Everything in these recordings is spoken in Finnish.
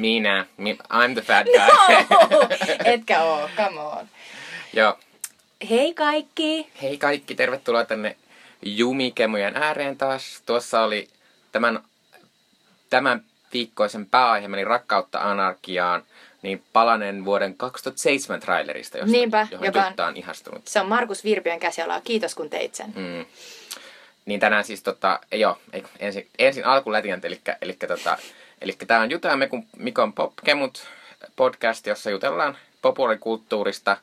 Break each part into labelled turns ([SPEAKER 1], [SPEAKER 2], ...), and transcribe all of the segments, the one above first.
[SPEAKER 1] Minä. Mi- I'm the fat guy.
[SPEAKER 2] No, etkä oo, come on.
[SPEAKER 1] Joo.
[SPEAKER 2] Hei kaikki!
[SPEAKER 1] Hei kaikki, tervetuloa tänne Jumikemujen ääreen taas. Tuossa oli tämän, tämän viikkoisen pääaihe, eli rakkautta anarkiaan, niin palanen vuoden 2007 trailerista, josta,
[SPEAKER 2] Niinpä,
[SPEAKER 1] johon
[SPEAKER 2] joka on-
[SPEAKER 1] on ihastunut.
[SPEAKER 2] Se on Markus Virpiön käsialaa. Kiitos kun teit sen.
[SPEAKER 1] Mm. Niin tänään siis tota, joo, ensin, ensin alkulätiant, eli, eli, tota, eli tää on Juta ja Mikon Popkemut podcast, jossa jutellaan populaarikulttuurista.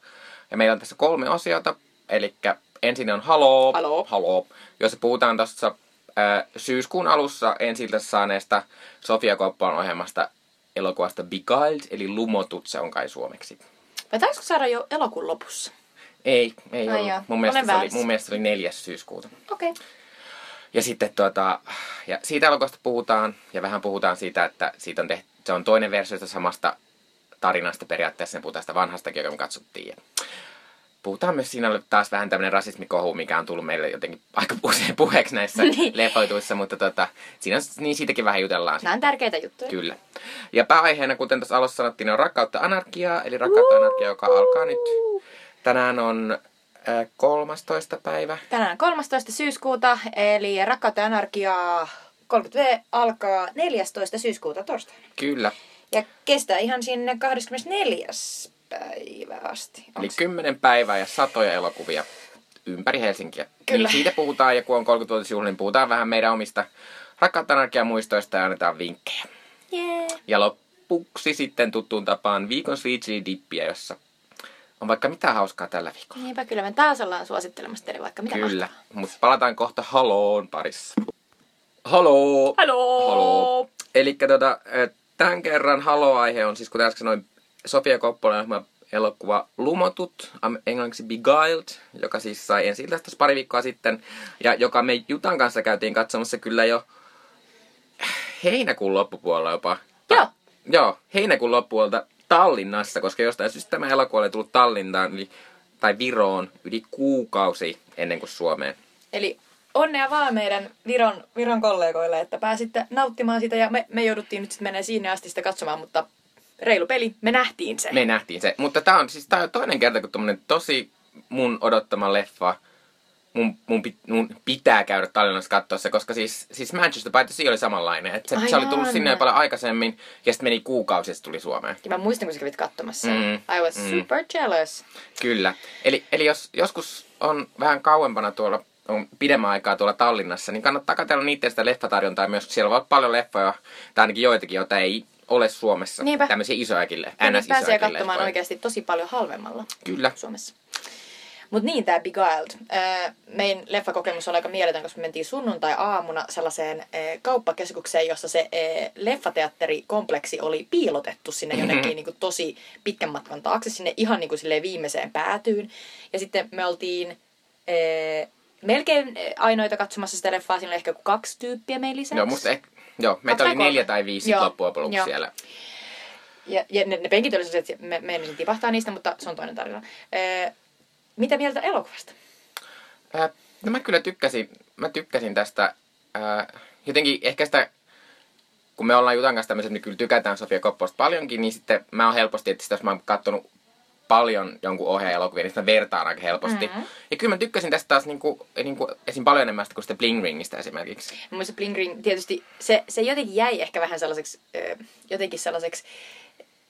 [SPEAKER 1] Ja meillä on tässä kolme osiota, eli ensin on Haloo,
[SPEAKER 2] Haloo.
[SPEAKER 1] Haloo jossa puhutaan tuossa syyskuun alussa ensi saaneesta Sofia Koppolan ohjelmasta elokuvasta Beguiled, eli Lumotut, se on kai suomeksi.
[SPEAKER 2] Vai taisiko saada jo elokuun lopussa?
[SPEAKER 1] Ei, ei
[SPEAKER 2] Ai
[SPEAKER 1] ollut.
[SPEAKER 2] joo,
[SPEAKER 1] Mun mielestä, oli, mun mielestä se oli neljäs syyskuuta.
[SPEAKER 2] Okei. Okay.
[SPEAKER 1] Ja sitten tuota, ja siitä elokuvasta puhutaan, ja vähän puhutaan siitä, että siitä on tehty, se on toinen versio samasta tarinasta periaatteessa, ne puhutaan sitä vanhastakin, joka me katsottiin. Ja puhutaan myös siinä oli taas vähän tämmöinen rasismikohu, mikä on tullut meille jotenkin aika usein puheeksi näissä
[SPEAKER 2] Niin.
[SPEAKER 1] leffoituissa, mutta tota, siinä on, niin siitäkin vähän jutellaan.
[SPEAKER 2] Nämä on tärkeitä juttuja.
[SPEAKER 1] Kyllä. Ja pääaiheena, kuten tuossa alussa sanottiin, on rakkautta anarkiaa, eli rakkautta anarkiaa, joka alkaa nyt. Tänään on 13. päivä.
[SPEAKER 2] Tänään 13. syyskuuta, eli Rakkautta anarkiaa 30V alkaa 14. syyskuuta torstaina.
[SPEAKER 1] Kyllä.
[SPEAKER 2] Ja kestää ihan sinne 24. päivä asti.
[SPEAKER 1] Eli
[SPEAKER 2] Onks?
[SPEAKER 1] kymmenen päivää ja satoja elokuvia ympäri Helsinkiä.
[SPEAKER 2] Kyllä.
[SPEAKER 1] Niin siitä puhutaan, ja kun on 30-vuotisjuhla, niin puhutaan vähän meidän omista rakkautta anarkian muistoista ja annetaan vinkkejä.
[SPEAKER 2] Jee.
[SPEAKER 1] Ja lopuksi sitten tuttuun tapaan viikon Sweet Chili Dippiä, jossa on vaikka mitä hauskaa tällä viikolla.
[SPEAKER 2] Niinpä kyllä me taas ollaan suosittelemassa teille vaikka mitä
[SPEAKER 1] Kyllä, mutta palataan kohta Haloon parissa. Haloo!
[SPEAKER 2] Haloo!
[SPEAKER 1] Haloo! Eli tota, tämän kerran Halo-aihe on siis, kuten äsken sanoin, Sofia Koppolan elokuva Lumotut, englanniksi Beguiled, joka siis sai ensi iltasta pari viikkoa sitten, ja joka me Jutan kanssa käytiin katsomassa kyllä jo heinäkuun loppupuolella jopa.
[SPEAKER 2] Joo.
[SPEAKER 1] Joo, heinäkuun loppupuolelta Tallinnassa, koska jostain syystä tämä elokuva oli tullut Tallinnaan yli, tai Viroon yli kuukausi ennen kuin Suomeen.
[SPEAKER 2] Eli onnea vaan meidän Viron, Viron kollegoille, että pääsitte nauttimaan sitä ja me, me jouduttiin nyt sitten menemään sinne asti sitä katsomaan, mutta reilu peli, me nähtiin se.
[SPEAKER 1] Me nähtiin se. Mutta tämä on siis tää on toinen kerta, kun tommonen tosi mun odottama leffa mun, mun, pit, mun pitää käydä Tallinnassa katsoa se, koska siis, siis Manchester by the Sea oli samanlainen. Et se, se oli tullut sinne jo paljon aikaisemmin ja sitten meni kuukausi ja tuli Suomeen.
[SPEAKER 2] Ja mä muistan, kun sä kävit katsomassa.
[SPEAKER 1] Mm,
[SPEAKER 2] I was
[SPEAKER 1] mm.
[SPEAKER 2] super jealous.
[SPEAKER 1] Kyllä. Eli, eli jos joskus on vähän kauempana tuolla, on pidemmän aikaa tuolla Tallinnassa, niin kannattaa katsella niiden sitä leffatarjontaa myös. Siellä on paljon leffoja, tai ainakin joitakin, joita ei ole Suomessa.
[SPEAKER 2] Niinpä.
[SPEAKER 1] Tämmöisiä isojakin NS
[SPEAKER 2] pääsee
[SPEAKER 1] isojakin
[SPEAKER 2] katsomaan
[SPEAKER 1] leffoja.
[SPEAKER 2] oikeasti tosi paljon halvemmalla
[SPEAKER 1] Kyllä.
[SPEAKER 2] Suomessa. Mut niin, tää Beguiled. Äh, meidän leffakokemus oli aika mieletön, koska me mentiin sunnuntai-aamuna sellaiseen äh, kauppakeskukseen, jossa se äh, leffateatterikompleksi oli piilotettu sinne jonnekin niin kuin, tosi pitkän matkan taakse, sinne ihan niin kuin, viimeiseen päätyyn. Ja sitten me oltiin melkein ainoita katsomassa sitä leffaa, siinä oli ehkä kaksi tyyppiä meidän lisäksi.
[SPEAKER 1] Joo, musta ehkä, joo, meitä oli neljä tai viisi
[SPEAKER 2] Joo,
[SPEAKER 1] loppujen lopuksi siellä.
[SPEAKER 2] Ja, ja ne, ne penkit oli sellaiset, että me, me tipahtaa niistä, mutta se on toinen tarina. Ee, mitä mieltä elokuvasta?
[SPEAKER 1] Ää, no mä kyllä tykkäsin, mä tykkäsin tästä, ää, jotenkin ehkä sitä, kun me ollaan Jutan kanssa tämmöiset, niin kyllä tykätään Sofia Kopposta paljonkin, niin sitten mä oon helposti, että jos mä oon kattonut paljon jonkun ohjaajan elokuvia, niin sitten mä vertaan aika helposti.
[SPEAKER 2] Mhm.
[SPEAKER 1] Ja kyllä mä tykkäsin tästä taas niinku, niinku, esim. paljon enemmän sitä kuin sitä Bling Ringistä esimerkiksi.
[SPEAKER 2] Mun mielestä Bling Ring, tietysti se, se jotenkin jäi ehkä vähän sellaiseksi, jotenkin sellaiseksi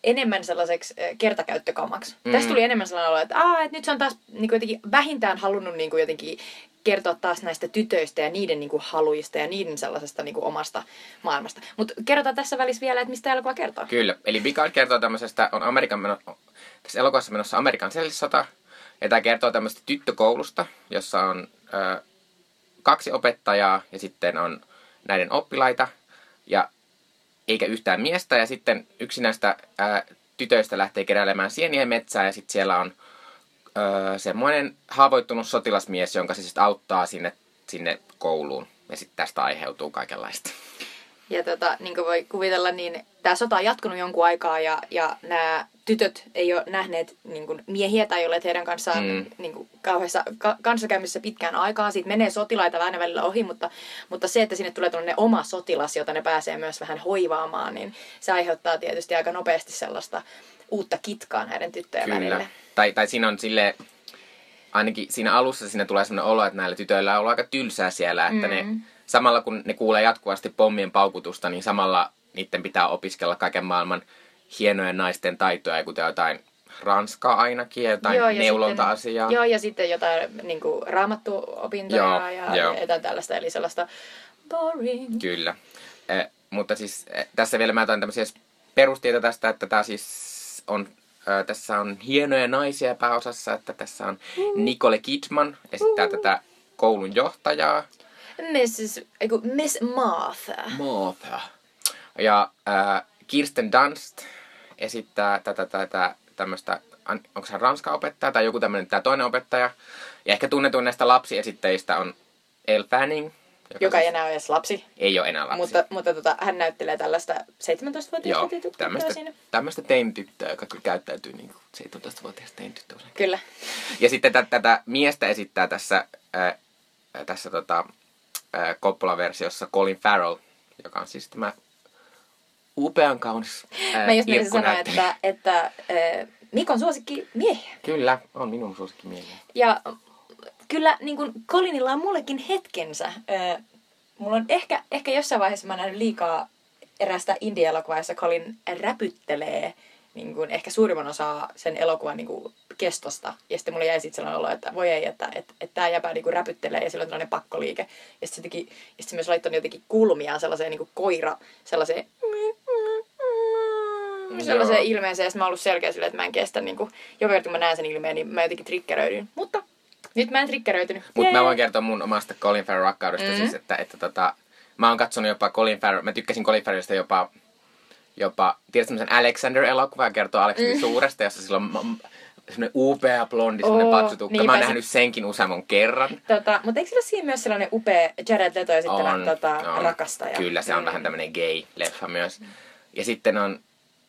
[SPEAKER 2] enemmän sellaiseksi kertakäyttökamaksi.
[SPEAKER 1] Mm.
[SPEAKER 2] Tästä tuli enemmän sellainen olo, että, Aa, että nyt se on taas niin kuin jotenkin vähintään halunnut niin kuin jotenkin kertoa taas näistä tytöistä ja niiden niin kuin haluista ja niiden sellaisesta niin kuin omasta maailmasta. Mutta kerrotaan tässä välissä vielä, että mistä elokuva kertoo.
[SPEAKER 1] Kyllä. Eli Bigard kertoo tämmöisestä, on Amerikan meno, tässä elokuvassa menossa Amerikan sisällisota. Ja tämä kertoo tämmöistä tyttökoulusta, jossa on ö, kaksi opettajaa ja sitten on näiden oppilaita. Ja eikä yhtään miestä. Ja sitten yksi näistä ää, tytöistä lähtee keräilemään sieniä metsään ja sitten siellä on öö, semmoinen haavoittunut sotilasmies, jonka se sitten auttaa sinne, sinne kouluun. Ja sitten tästä aiheutuu kaikenlaista.
[SPEAKER 2] Ja tota, niin kuin voi kuvitella, niin tämä sota on jatkunut jonkun aikaa ja, ja nämä tytöt ei ole nähneet niin kuin, miehiä tai olleet heidän kanssaan mm. niin kuin, kauheassa ka- kanssakäymisessä pitkään aikaa. Siitä menee sotilaita vähän välillä ohi, mutta, mutta se, että sinne tulee tällainen oma sotilas, jota ne pääsee myös vähän hoivaamaan, niin se aiheuttaa tietysti aika nopeasti sellaista uutta kitkaa näiden tyttöjen
[SPEAKER 1] Kyllä.
[SPEAKER 2] välille.
[SPEAKER 1] Tai, tai siinä on sille ainakin siinä alussa siinä tulee sellainen olo, että näillä tytöillä on ollut aika tylsää siellä, että mm. ne samalla kun ne kuulee jatkuvasti pommien paukutusta, niin samalla niiden pitää opiskella kaiken maailman hienojen naisten taitoja, kuten jotain ranskaa ainakin ja jotain
[SPEAKER 2] Joo, ja
[SPEAKER 1] neulonta-asiaa.
[SPEAKER 2] Sitten, joo, ja sitten jotain niin kuin, raamattuopintoja
[SPEAKER 1] Joo,
[SPEAKER 2] ja
[SPEAKER 1] joo.
[SPEAKER 2] jotain tällaista, eli sellaista boring.
[SPEAKER 1] Kyllä. Eh, mutta siis eh, tässä vielä mä otan tämmöisiä perusteita tästä, että tämä siis on, eh, tässä on hienoja naisia pääosassa, että tässä on Nicole Kidman esittää tätä koulun johtajaa.
[SPEAKER 2] Mrs. Eiku, Miss Martha.
[SPEAKER 1] Martha. Ja äh, Kirsten Dunst esittää tätä, tätä tämmöistä, onko se ranska opettaja tai joku tämmöinen tämä toinen opettaja. Ja ehkä tunnetuin näistä lapsiesittäjistä on Elle Fanning.
[SPEAKER 2] Joka
[SPEAKER 1] siis
[SPEAKER 2] ei enää ole edes lapsi.
[SPEAKER 1] ei ole enää lapsi.
[SPEAKER 2] Mutta, mutta tota, hän näyttelee tällaista 17-vuotiaista
[SPEAKER 1] Joo,
[SPEAKER 2] tyttöä
[SPEAKER 1] tämmöistä,
[SPEAKER 2] siinä.
[SPEAKER 1] tämmöistä joka kyllä käyttäytyy niin kuin 17-vuotias teintyttö usein.
[SPEAKER 2] Kyllä.
[SPEAKER 1] Ja sitten tätä, tätä miestä esittää tässä, ää, tässä tota, ää, Coppola-versiossa Colin Farrell, joka on siis tämä upean kaunis ää,
[SPEAKER 2] Mä just menisin sanoa, että, että äh, Mikon suosikki miehiä.
[SPEAKER 1] Kyllä, on minun suosikkimiehiä.
[SPEAKER 2] Ja kyllä niin kuin Colinilla on mullekin hetkensä. Äh, mulla on ehkä, ehkä jossain vaiheessa mä oon nähnyt liikaa erästä indie-elokuvaa, jossa Colin räpyttelee niin kuin ehkä suurimman osaa sen elokuvan niin kuin kestosta. Ja sitten mulle jäi sitten sellainen olo, että voi ei, että, että, että tämä jäpä niin kuin räpyttelee ja sillä on tällainen pakkoliike. Ja sitten se, teki, ja sitten se myös laittoi jotenkin kulmia sellaiseen niin kuin koira, sellaiseen sellaiseen
[SPEAKER 1] Joo.
[SPEAKER 2] ilmeeseen, ja sitten mä oon ollut selkeä silleen, että mä en kestä, niin kuin, joka kerta kun mä näen sen ilmeen, niin mä jotenkin triggeröidyn. Mutta nyt mä en triggeröitynyt.
[SPEAKER 1] Mutta mä voin kertoa mun omasta Colin Farrell rakkaudesta mm. siis, että, että tota, mä oon katsonut jopa Colin Farrell, mä tykkäsin Colin Farrellista jopa, jopa tiedätkö semmoisen Alexander-elokuvan, joka kertoo Alexander mm. Suuresta, jossa ma- semmoinen upea blondi, semmoinen
[SPEAKER 2] Oo,
[SPEAKER 1] paksu tukka. Mä oon nähnyt senkin useamman kerran.
[SPEAKER 2] Tota, mutta eikö sillä siinä myös sellainen upea Jared Leto ja sitten
[SPEAKER 1] On,
[SPEAKER 2] tota,
[SPEAKER 1] on.
[SPEAKER 2] rakastaja?
[SPEAKER 1] Kyllä, se on
[SPEAKER 2] Mm.
[SPEAKER 1] vähän tämmöinen gay-leffa myös. Ja sitten on,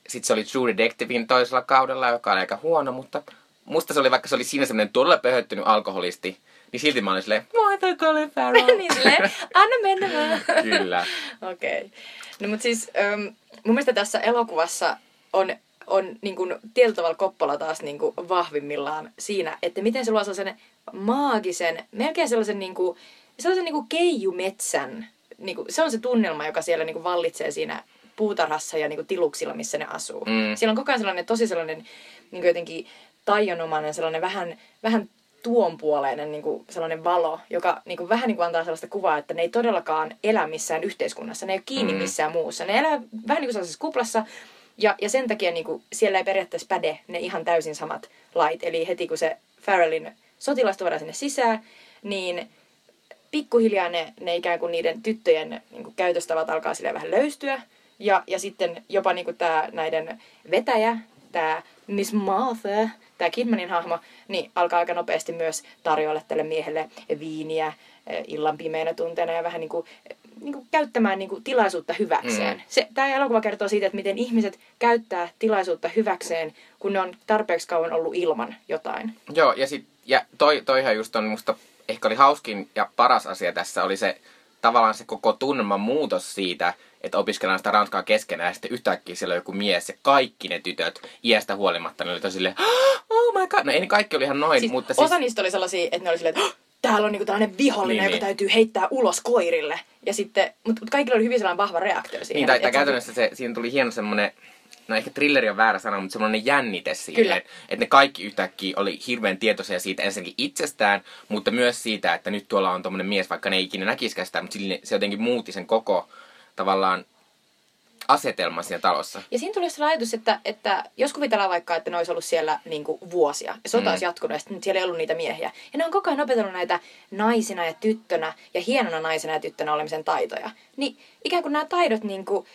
[SPEAKER 1] sit se oli True Detectivein toisella kaudella, joka oli aika huono, mutta musta se oli, vaikka se oli siinä semmoinen todella pöhöttynyt alkoholisti, niin silti mä olin silleen, moi toi Colin Farrell.
[SPEAKER 2] niin silleen, anna mennä vaan.
[SPEAKER 1] Kyllä.
[SPEAKER 2] Okei. Okay. No mutta siis ähm, mun mielestä tässä elokuvassa on, on niin kuin, tietyllä tavalla Koppola taas niin kuin, vahvimmillaan siinä, että miten se luo sellaisen maagisen, melkein sellaisen, niin kuin, sellaisen niin kuin keijumetsän. Niin kuin, se on se tunnelma, joka siellä niin kuin, vallitsee siinä puutarhassa ja niin kuin, tiluksilla, missä ne asuu.
[SPEAKER 1] Mm.
[SPEAKER 2] Siellä on koko ajan sellainen tosi sellainen niin kuin, jotenkin taionomainen, sellainen vähän, vähän tuonpuoleinen niin kuin sellainen valo, joka niin kuin, vähän niin kuin antaa sellaista kuvaa, että ne ei todellakaan elä missään yhteiskunnassa. Ne ei ole kiinni
[SPEAKER 1] Mm.
[SPEAKER 2] missään muussa. Ne elää vähän niin kuin sellaisessa kuplassa, ja, ja sen takia niin kuin, siellä ei periaatteessa päde ne ihan täysin samat lait. Eli heti kun se Farrellin sotilas tuodaan sinne sisään, niin pikkuhiljaa ne, ne ikään kuin niiden tyttöjen niin kuin käytöstavat alkaa sille vähän löystyä. Ja, ja sitten jopa niin kuin tämä näiden vetäjä, tämä Miss Martha, tämä Kidmanin hahmo, niin alkaa aika nopeasti myös tarjoilla tälle miehelle viiniä eh, illan pimeinä tunteina ja vähän niin kuin, niin kuin käyttämään niin kuin tilaisuutta hyväkseen.
[SPEAKER 1] Mm.
[SPEAKER 2] Se, tämä elokuva kertoo siitä, että miten ihmiset käyttää tilaisuutta hyväkseen, kun ne on tarpeeksi kauan ollut ilman jotain.
[SPEAKER 1] Joo, ja, sit, ja toi, toihan just on musta ehkä oli hauskin ja paras asia tässä oli se tavallaan se koko tunnelman muutos siitä, että opiskellaan sitä ranskaa keskenään ja sitten yhtäkkiä siellä on joku mies ja kaikki ne tytöt iästä huolimatta ne oli tosi silleen, oh my god, no ei ne kaikki oli ihan noin,
[SPEAKER 2] Siis
[SPEAKER 1] mutta
[SPEAKER 2] osa
[SPEAKER 1] siis,
[SPEAKER 2] niistä oli sellaisia, että ne oli silleen, että "Hah, täällä on niinku tällainen vihollinen,
[SPEAKER 1] Niin,
[SPEAKER 2] joka
[SPEAKER 1] niin.
[SPEAKER 2] täytyy heittää ulos koirille. Ja sitten, mutta mut kaikilla oli hyvin sellainen vahva reaktio siihen.
[SPEAKER 1] niin, tai, tai käytännössä se, siinä tuli hieno semmonen, no ehkä thrilleri on väärä sana, mutta semmoinen jännite siihen, että ne kaikki yhtäkkiä oli hirveän tietoisia siitä ensinnäkin itsestään, mutta myös siitä, että nyt tuolla on tommonen mies, vaikka ne ei ikinä näkisikään sitä, mutta sille, se jotenkin muutti sen koko tavallaan asetelman siinä talossa.
[SPEAKER 2] Ja siinä tuli sellainen ajatus, että, että jos kuvitellaan vaikka, että ne olisi ollut siellä niin kuin vuosia, ja sota
[SPEAKER 1] Mm.
[SPEAKER 2] olisi jatkunut, ja sitten siellä ei ollut niitä miehiä. Ja ne on koko ajan opetellut näitä naisina ja tyttönä, ja hienona naisena ja tyttönä olemisen taitoja. Niin ikään kuin nämä taidot, niin kuin,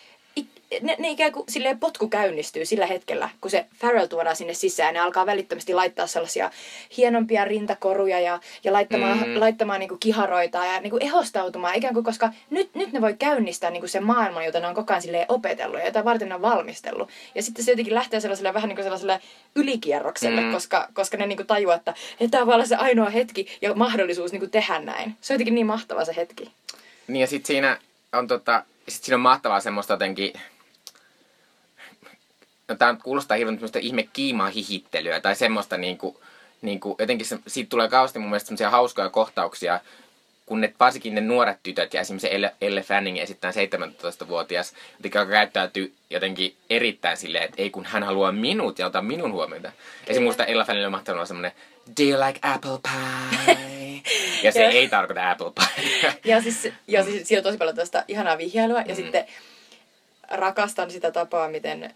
[SPEAKER 2] ne, ne ikään kuin silleen potku käynnistyy sillä hetkellä, kun se Farrell tuodaan sinne sisään. Ne alkaa välittömästi laittaa sellaisia hienompia rintakoruja ja, ja laittamaan, mm. laittamaan niin kuin kiharoita ja niin kuin ehostautumaan ikään kuin, koska nyt, nyt ne voi käynnistää niin kuin se maailma, jota ne on koko ajan silleen opetellut ja jota varten ne on valmistellut. Ja sitten se jotenkin lähtee sellaiselle vähän niin kuin sellaiselle ylikierrokselle, mm. koska, koska ne niin kuin tajuaa, että, että tämä voi olla se ainoa hetki ja mahdollisuus niin kuin tehdä näin. Se on jotenkin niin mahtava se hetki.
[SPEAKER 1] Niin ja sitten siinä on tota, sit siinä on mahtavaa semmoista jotenkin, no tää kuulostaa hirveän semmoista ihme kiimaa hihittelyä tai semmoista niinku, niinku jotenkin se, siitä tulee kauheasti mun mielestä semmoisia hauskoja kohtauksia, kun ne, varsinkin ne nuoret tytöt ja esimerkiksi Elle, Elle Fanning esittää 17-vuotias, joka käyttäytyy jotenkin erittäin silleen, että ei kun hän haluaa minut ja ottaa minun huomiota. Esimerkiksi muista Elle Fanningilla on mahtavaa olla semmoinen, do you like apple pie? ja se ei tarkoita apple pie.
[SPEAKER 2] ja siis, ja siis siinä on tosi paljon tästä ihanaa vihjailua. Ja mm. sitten rakastan sitä tapaa, miten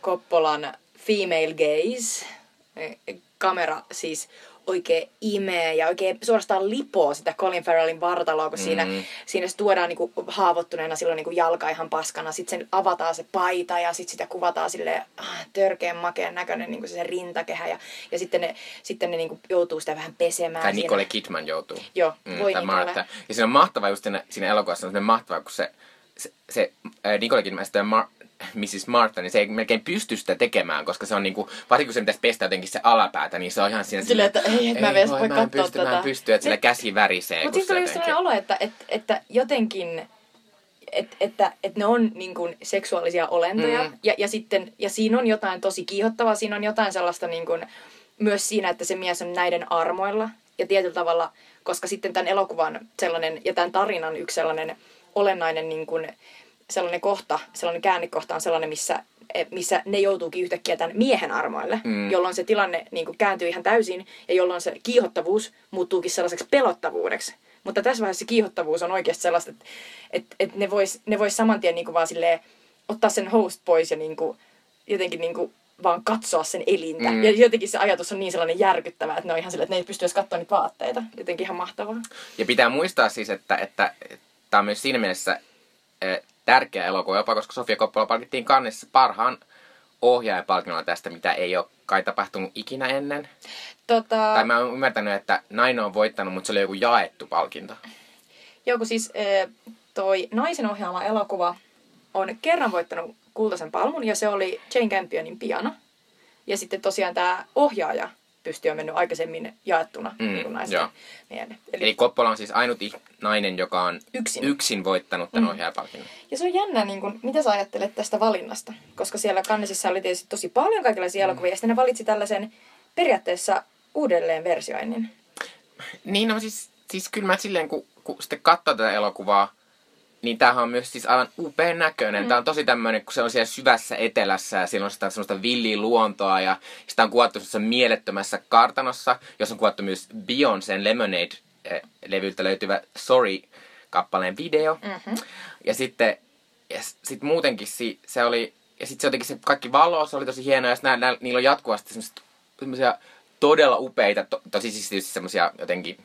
[SPEAKER 2] Koppolan female gaze, kamera siis oikein imee ja oikein suorastaan lipoo sitä Colin Farrellin vartaloa, kun mm. siinä, siinä se tuodaan niinku haavoittuneena silloin niinku jalka ihan paskana. Sitten sen avataan se paita ja sitten sitä kuvataan sille ah, törkeän makeen näköinen niinku se, se rintakehä. Ja, ja sitten ne, sitten ne niinku joutuu sitä vähän pesemään.
[SPEAKER 1] Tai Nicole Kidman joutuu.
[SPEAKER 2] Joo, mm, voi
[SPEAKER 1] tai Martha. Ja siinä on mahtavaa just siinä, siinä elokuvassa, on mahtavaa, kun se, se, se äh, Nicole Kidman ja Mar- Mrs. Martha, niin se ei melkein pysty sitä tekemään, koska se on niinku, varsinkin kun se pitäisi pestä jotenkin se alapäätä, niin se on ihan siinä
[SPEAKER 2] Sille, että ei, et mä, ei, voi, mä en pysty,
[SPEAKER 1] tätä. Mä en pysty, että sillä käsi värisee.
[SPEAKER 2] Mutta siis tuli just sellainen olo, että, että, että jotenkin, että, että, että ne on niin kuin seksuaalisia olentoja mm. ja, ja, sitten, ja siinä on jotain tosi kiihottavaa, siinä on jotain sellaista niin kuin, myös siinä, että se mies on näiden armoilla ja tietyllä tavalla, koska sitten tämän elokuvan sellainen ja tämän tarinan yksi sellainen olennainen niin kuin, sellainen kohta, sellainen käännekohta on sellainen, missä, eh, missä ne joutuukin yhtäkkiä tämän miehen armoille, mm. jolloin se tilanne niin kuin kääntyy ihan täysin ja jolloin se kiihottavuus muuttuukin sellaiseksi pelottavuudeksi. Mutta tässä vaiheessa se kiihottavuus on oikeasti sellaista, että, että, että ne vois, ne vois saman tien niin kuin vaan silleen, ottaa sen host pois ja niin kuin, jotenkin niin kuin vaan katsoa sen elintä. Mm. Ja jotenkin se ajatus on niin sellainen järkyttävä, että ne on ihan silleen, että ne ei pysty edes katsoa niitä vaatteita. Jotenkin ihan mahtavaa.
[SPEAKER 1] Ja pitää muistaa siis, että, että, että tämä on myös siinä mielessä eh, tärkeä elokuva jopa, koska Sofia Coppola palkittiin kannessa parhaan ohjaajapalkinnolla tästä, mitä ei ole kai tapahtunut ikinä ennen.
[SPEAKER 2] Tota...
[SPEAKER 1] Tai mä oon ymmärtänyt, että nainen on voittanut, mutta se oli joku jaettu palkinto.
[SPEAKER 2] Joku siis toi naisen ohjaama elokuva on kerran voittanut kultaisen palmun ja se oli Jane Campionin piano. Ja sitten tosiaan tämä ohjaaja pystyy on mennyt aikaisemmin jaettuna mm, niin naisten
[SPEAKER 1] Eli, Eli Koppola on siis ainut nainen, joka on yksin, yksin voittanut tämän mm. ohjaajapalkinnon.
[SPEAKER 2] Ja se on jännä, niin kun, mitä sä ajattelet tästä valinnasta? Koska siellä kannesissa oli tietysti tosi paljon kaikenlaisia mm. elokuvia, ja sitten ne valitsi tällaisen periaatteessa uudelleen versioinnin.
[SPEAKER 1] Niin, no siis, siis kyllä mä silleen, kun, kun sitten katsoo tätä elokuvaa, niin tämähän on myös siis aivan upean näköinen. Mm. Tämä on tosi tämmöinen, kun se on siellä syvässä etelässä ja siellä on sitä semmoista villiä luontoa ja sitä on kuvattu semmoisessa mielettömässä kartanossa, jossa on kuvattu myös Beyoncé'n Lemonade-levyltä löytyvä Sorry-kappaleen video. Mm-hmm. Ja sitten ja sit muutenkin si, se oli, ja sitten se jotenkin se kaikki valo, se oli tosi hienoa, ja nää, nää, niillä on jatkuvasti semmoisia todella upeita, to, tosi siis semmoisia jotenkin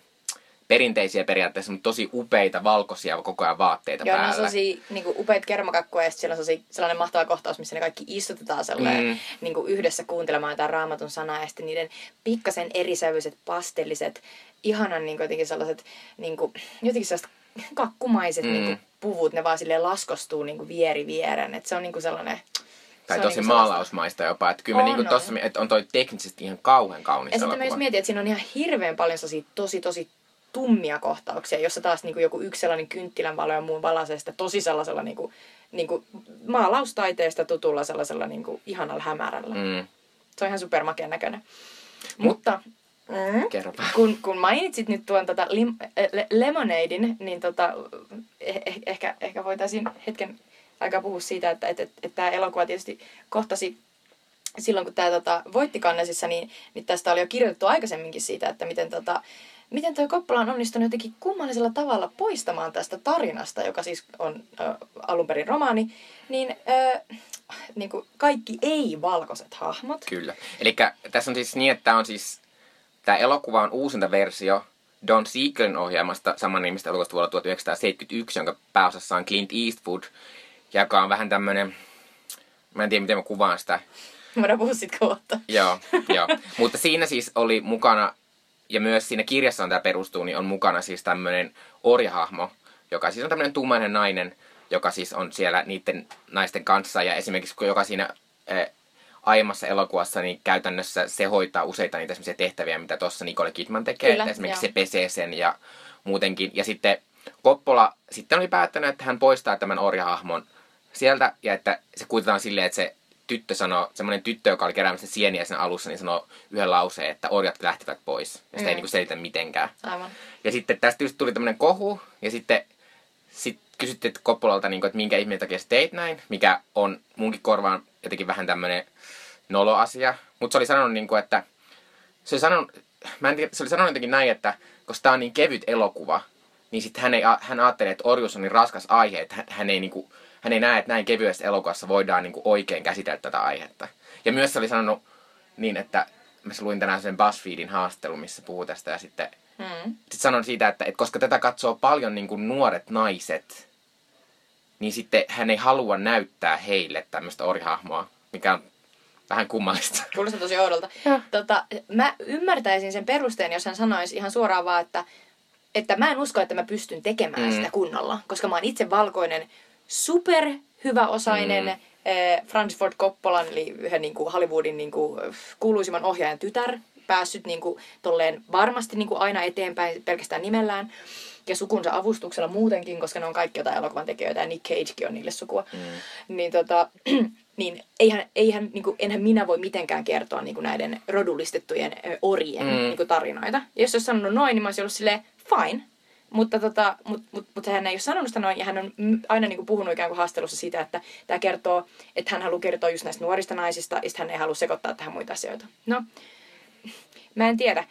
[SPEAKER 1] perinteisiä periaatteessa, mutta tosi upeita valkoisia koko ajan vaatteita
[SPEAKER 2] Joo,
[SPEAKER 1] päällä.
[SPEAKER 2] Joo, ne on niinku upeita kermakakkuja ja siellä on sellainen mahtava kohtaus, missä ne kaikki istutetaan mm. niinku yhdessä kuuntelemaan jotain raamatun sanaa ja sitten niiden pikkasen erisävyiset, pastelliset, ihanan niinku jotenkin sellaiset, niinku, jotenkin sellaiset kakkumaiset mm. niinku puvut, ne vaan silleen laskostuu niinku vieri vieren. Et se on niinku sellainen...
[SPEAKER 1] Tai tosi niin maalausmaista jopa. Että kyllä on, me niinku tossa, että on toi teknisesti ihan kauhean kaunis
[SPEAKER 2] Ja sitten mä just mietin, että siinä on ihan hirveän paljon tosi tosi tummia kohtauksia, jossa taas niin kuin joku yksi sellainen kynttilän valo ja muun valaisesta tosi sellaisella niin kuin, niin kuin maalaustaiteesta tutulla sellaisella niin kuin ihanalla hämärällä. Mm. Se on ihan supermakeen näköinen. Mm. Mutta mm, kun, kun mainitsit nyt tuon tota lim, le, Lemonadein, niin tota, eh, eh, ehkä, ehkä voitaisiin hetken aikaa puhua siitä, että, että, että, että tämä elokuva tietysti kohtasi silloin, kun tämä tota, voitti kannesissa, niin, niin tästä oli jo kirjoitettu aikaisemminkin siitä, että miten tota, miten tuo Koppola on onnistunut jotenkin kummallisella tavalla poistamaan tästä tarinasta, joka siis on äh, alun perin romaani, niin, äh, niin kuin kaikki ei-valkoiset hahmot.
[SPEAKER 1] Kyllä. Eli tässä on siis niin, että tämä on siis, tämä elokuva on uusinta versio Don Siegelin ohjaamasta saman nimistä elokuvasta vuonna 1971, jonka pääosassa on Clint Eastwood, joka on vähän tämmöinen Mä en tiedä, miten mä kuvaan sitä.
[SPEAKER 2] Voidaan puhua sit kohta.
[SPEAKER 1] Joo, joo. Mutta siinä siis oli mukana, ja myös siinä kirjassa on tämä perustuu, niin on mukana siis tämmöinen orjahahmo, joka siis on tämmöinen tummainen nainen, joka siis on siellä niiden naisten kanssa. Ja esimerkiksi kun joka siinä ää, aiemmassa elokuvassa, niin käytännössä se hoitaa useita niitä semmoisia tehtäviä, mitä tuossa Nicole Kidman tekee.
[SPEAKER 2] Kyllä,
[SPEAKER 1] että esimerkiksi
[SPEAKER 2] joo.
[SPEAKER 1] se pesee sen ja muutenkin. Ja sitten Koppola sitten oli päättänyt, että hän poistaa tämän orjahahmon sieltä ja että se kuitataan silleen, että se tyttö sanoo, semmoinen tyttö, joka oli keräämässä sieniä sen alussa, niin sanoo yhden lauseen, että orjat lähtivät pois. Ja sitä ei
[SPEAKER 2] Mm.
[SPEAKER 1] niinku selitä mitenkään.
[SPEAKER 2] Aivan.
[SPEAKER 1] Ja sitten tästä just tuli tämmöinen kohu, ja sitten sit kysyttiin että Koppolalta, niin kuin, että minkä ihmeen takia sä teit näin, mikä on munkin korvaan jotenkin vähän tämmöinen noloasia. Mutta se oli sanonut, niin kuin, että se oli sanonut, mä en tiedä, se oli sanonut jotenkin näin, että koska tämä on niin kevyt elokuva, niin sitten hän, ei, hän ajattelee, että orjuus on niin raskas aihe, että hän, hän, ei, niin kuin, hän ei näe, että näin kevyessä elokuvassa voidaan niin kuin oikein käsitellä tätä aihetta. Ja myös se oli sanonut niin, että mä luin tänään sen BuzzFeedin haastattelun, missä puhuu tästä, ja sitten
[SPEAKER 2] Mm.
[SPEAKER 1] sitten sanon siitä, että, että koska tätä katsoo paljon niin kuin nuoret naiset, niin sitten hän ei halua näyttää heille tämmöistä orihahmoa, mikä on vähän kummallista.
[SPEAKER 2] Kuulostaa tosi oudolta. Tota, mä ymmärtäisin sen perusteen, jos hän sanoisi ihan suoraan vaan, että, että mä en usko, että mä pystyn tekemään
[SPEAKER 1] Mm.
[SPEAKER 2] sitä kunnolla. Koska mä oon itse valkoinen, super hyväosainen
[SPEAKER 1] Mm.
[SPEAKER 2] mm. Francis Ford Coppolan, eli yhden niin kuin Hollywoodin niin kuin, kuuluisimman ohjaajan tytär, päässyt niin kuin, tolleen varmasti niin kuin aina eteenpäin pelkästään nimellään. Ja sukunsa avustuksella muutenkin, koska ne on kaikki jotain elokuvan tekijöitä ja Nick Cagekin on niille sukua.
[SPEAKER 1] Mm.
[SPEAKER 2] Niin, tota, niin eihän, eihän, niin kuin, enhän minä voi mitenkään kertoa niin kuin näiden rodullistettujen ö, orjien
[SPEAKER 1] Mm.
[SPEAKER 2] niin kuin tarinoita. Ja jos olisi sanonut noin, niin mä olisin ollut silleen, fine. Mutta tota, mut, mut, mut hän ei ole sanonut sitä noin, ja hän on aina niin kuin puhunut ikään kuin haastelussa siitä, että tämä kertoo, että hän haluaa kertoa just näistä nuorista naisista, ja hän ei halua sekoittaa tähän muita asioita. No, mä en tiedä.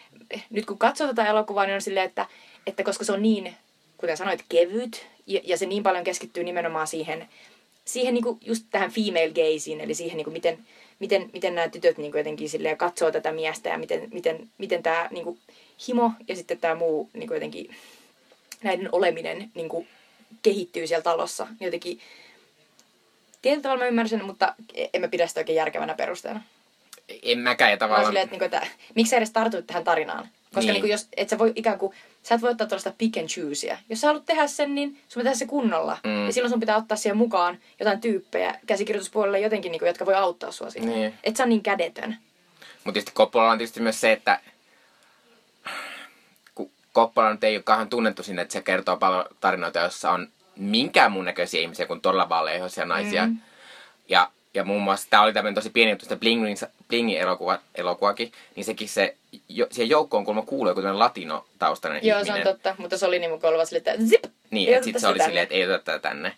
[SPEAKER 2] Nyt kun katsoo tätä elokuvaa, niin on silleen, että, että koska se on niin, kuten sanoit, kevyt, ja, ja se niin paljon keskittyy nimenomaan siihen, siihen niinku just tähän female gazeen, eli siihen niinku miten, miten, miten nämä tytöt niinku jotenkin silleen katsoo tätä miestä ja miten, miten, miten tämä niinku himo ja sitten tämä muu niinku jotenkin näiden oleminen niinku kehittyy siellä talossa. Niin Jotenkin tietyllä tavalla mä ymmärrän sen, mutta en mä pidä sitä oikein järkevänä perusteena.
[SPEAKER 1] En mäkään ja
[SPEAKER 2] Mä
[SPEAKER 1] tavallaan...
[SPEAKER 2] silleen, että, niinku, että miksi sä edes tartuit tähän tarinaan? Koska
[SPEAKER 1] Niin.
[SPEAKER 2] niin. niinku, jos, et sä voi ikään kuin, sä et voi ottaa tuollaista pick and choosea. Jos sä haluat tehdä sen, niin sun pitää tehdä se kunnolla.
[SPEAKER 1] Mm.
[SPEAKER 2] Ja silloin sun pitää ottaa siihen mukaan jotain tyyppejä käsikirjoituspuolelle jotenkin, niinku, jotka voi auttaa sua siinä.
[SPEAKER 1] Niin.
[SPEAKER 2] Et sä on niin kädetön.
[SPEAKER 1] Mutta tietysti Koppolalla on tietysti myös se, että Koppola nyt ei ole kauhean tunnettu sinne, että se kertoo paljon tarinoita, joissa on minkään muun näköisiä ihmisiä kuin todella vaaleahoisia naisia.
[SPEAKER 2] Mm.
[SPEAKER 1] Ja, ja muun muassa tämä oli tämmöinen tosi pieni juttu, sitä Bling, Blingin elokuva, elokuvakin, niin sekin se, jo, siihen joukkoon kuulemma kuuluu joku tämmöinen latino-taustainen
[SPEAKER 2] Joo,
[SPEAKER 1] ihminen.
[SPEAKER 2] se on totta. Mutta se oli niin mukaan ollut silleen, että zip!
[SPEAKER 1] Niin, että sitten se oli silleen, että ei oteta tätä tänne.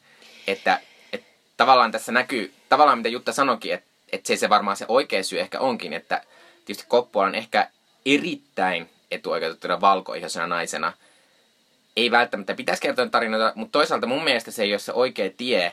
[SPEAKER 1] Että, että tavallaan tässä näkyy, tavallaan mitä Jutta sanoikin, että, että se, se varmaan se oikea syy ehkä onkin, että tietysti Koppola on ehkä erittäin etuoikeutettuna valkoihoisena naisena. Ei välttämättä pitäisi kertoa tarinoita, mutta toisaalta mun mielestä se ei ole se oikea tie,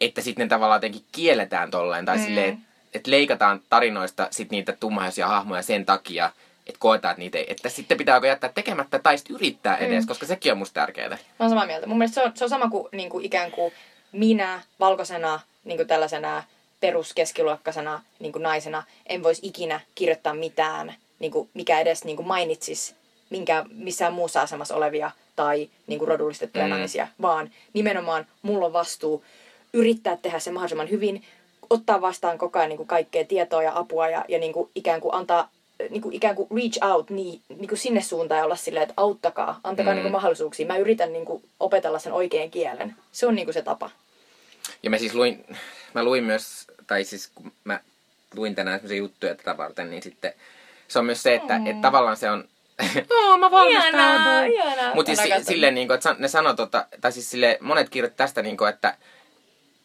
[SPEAKER 1] että sitten ne tavallaan jotenkin kielletään tolleen, tai mm.
[SPEAKER 2] Mm.
[SPEAKER 1] silleen, että leikataan tarinoista sit niitä tummaisia hahmoja sen takia, että koetaan, että niitä ei, että sitten pitää joko jättää tekemättä tai sitten yrittää edes, mm. koska sekin on musta tärkeää.
[SPEAKER 2] Mä oon samaa mieltä. Mun mielestä se on, se on sama kuin, niin kuin ikään kuin minä valkoisena niin kuin tällaisena peruskeskiluokkaisena niin kuin naisena en voisi ikinä kirjoittaa mitään, niin kuin, mikä edes niin kuin mainitsisi minkä, missään muussa asemassa olevia tai niin kuin rodullistettuja
[SPEAKER 1] Mm.
[SPEAKER 2] naisia, vaan nimenomaan mulla on vastuu yrittää tehdä se mahdollisimman hyvin, ottaa vastaan koko ajan niin kuin kaikkea tietoa ja apua ja, ja niin kuin ikään kuin antaa niin kuin ikään kuin reach out niin, niin kuin sinne suuntaan ja olla silleen, että auttakaa, antakaa
[SPEAKER 1] mm.
[SPEAKER 2] niin kuin mahdollisuuksia. Mä yritän niin kuin opetella sen oikean kielen. Se on niin kuin se tapa.
[SPEAKER 1] Ja mä siis luin, mä luin myös, tai siis kun mä luin tänään semmoisia juttuja tätä varten, niin sitten se on myös se, että
[SPEAKER 2] Mm.
[SPEAKER 1] et tavallaan se on... Oo, mä valmistauduin.
[SPEAKER 2] ihanaa.
[SPEAKER 1] Mutta siis silleen, niin kuin, että ne sanoo, tota, tai siis sille monet kirjoitti tästä, niin kuin, että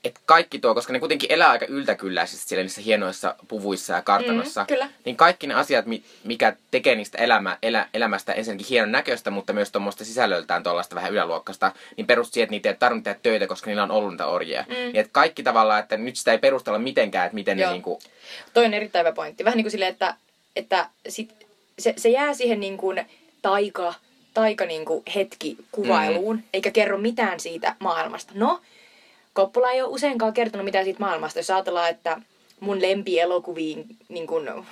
[SPEAKER 1] että kaikki tuo, koska ne kuitenkin elää aika yltäkylläisesti siellä niissä hienoissa puvuissa ja kartanossa,
[SPEAKER 2] Mm, kyllä.
[SPEAKER 1] niin kaikki ne asiat, mi- mikä tekee niistä elämä, elä, elämästä ensinnäkin hienon näköistä, mutta myös tuommoista sisällöltään tuollaista vähän yläluokkasta, niin perustuu siihen, että niitä ei ole tarvinnut tehdä töitä, koska niillä on ollut niitä orjia. Mm. Niin, että kaikki tavallaan, että nyt sitä ei perustella mitenkään, että miten
[SPEAKER 2] Joo.
[SPEAKER 1] ne niinku...
[SPEAKER 2] Toi on erittäin hyvä pointti. Vähän niin kuin silleen, että, että sit, se, se jää siihen niin kuin taika, taika niin kuin hetki kuvailuun, mm. eikä kerro mitään siitä maailmasta. No, Coppola ei ole useinkaan kertonut mitään siitä maailmasta. Jos ajatellaan, että mun lempielokuviin niin kun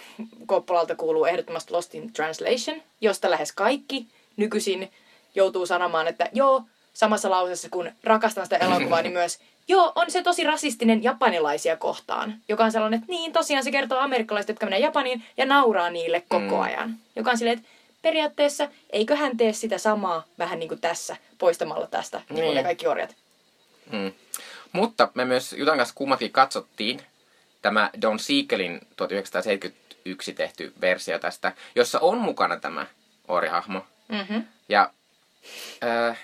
[SPEAKER 2] Coppolalta kuuluu ehdottomasti Lost in Translation, josta lähes kaikki nykyisin joutuu sanomaan, että joo, samassa lauseessa kun rakastan sitä elokuvaa, niin myös Joo, on se tosi rasistinen japanilaisia kohtaan, joka on sellainen, että niin, tosiaan se kertoo amerikkalaiset, jotka menee Japaniin ja nauraa niille koko ajan. Joka on silleen, että periaatteessa eikö hän tee sitä samaa vähän niin kuin tässä, poistamalla tästä niin. niin ne kaikki orjat.
[SPEAKER 1] Mm. Mutta me myös Jutan kanssa kummatkin katsottiin tämä Don Siegelin 1971 tehty versio tästä, jossa on mukana tämä orjahahmo.
[SPEAKER 2] Mm-hmm.
[SPEAKER 1] Ja äh,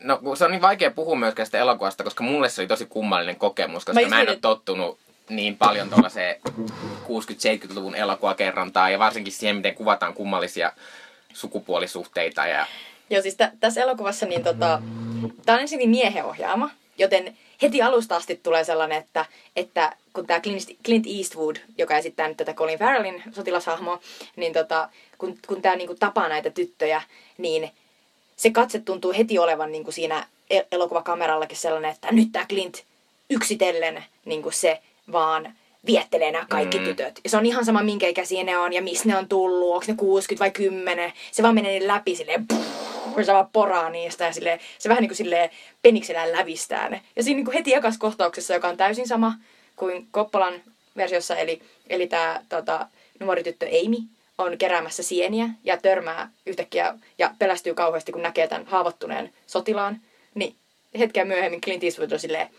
[SPEAKER 1] No se on niin vaikea puhua myöskään sitä elokuvasta, koska mulle se oli tosi kummallinen kokemus, koska mä, mä en ole tottunut niin paljon tuollaiseen 60-70-luvun elokuvakerrontaan ja varsinkin siihen, miten kuvataan kummallisia sukupuolisuhteita. Ja...
[SPEAKER 2] Joo, siis t- tässä elokuvassa niin tota, tämä on ensinnäkin miehen ohjaama, joten heti alusta asti tulee sellainen, että, että kun tämä Clint Eastwood, joka esittää nyt tätä Colin Farrellin sotilashahmoa, niin tota, kun, kun tämä niinku tapaa näitä tyttöjä, niin se katse tuntuu heti olevan niin kuin siinä e- elokuvakamerallakin sellainen, että nyt tämä Clint yksitellen niin kuin se vaan viettelee nämä kaikki mm. tytöt. Ja se on ihan sama, minkä ikäisiä ne on ja missä ne on tullut, onko ne 60 vai 10. Se vaan menee läpi silleen, kun se vaan poraa niistä ja silleen, se vähän niin kuin silleen peniksellä lävistää ne. Ja siinä niin kuin heti ekas kohtauksessa, joka on täysin sama kuin Koppolan versiossa, eli, eli tämä tota, nuori tyttö Amy, on keräämässä sieniä ja törmää yhtäkkiä ja pelästyy kauheasti, kun näkee tämän haavoittuneen sotilaan, niin hetkeä myöhemmin Clint Eastwood on silleen,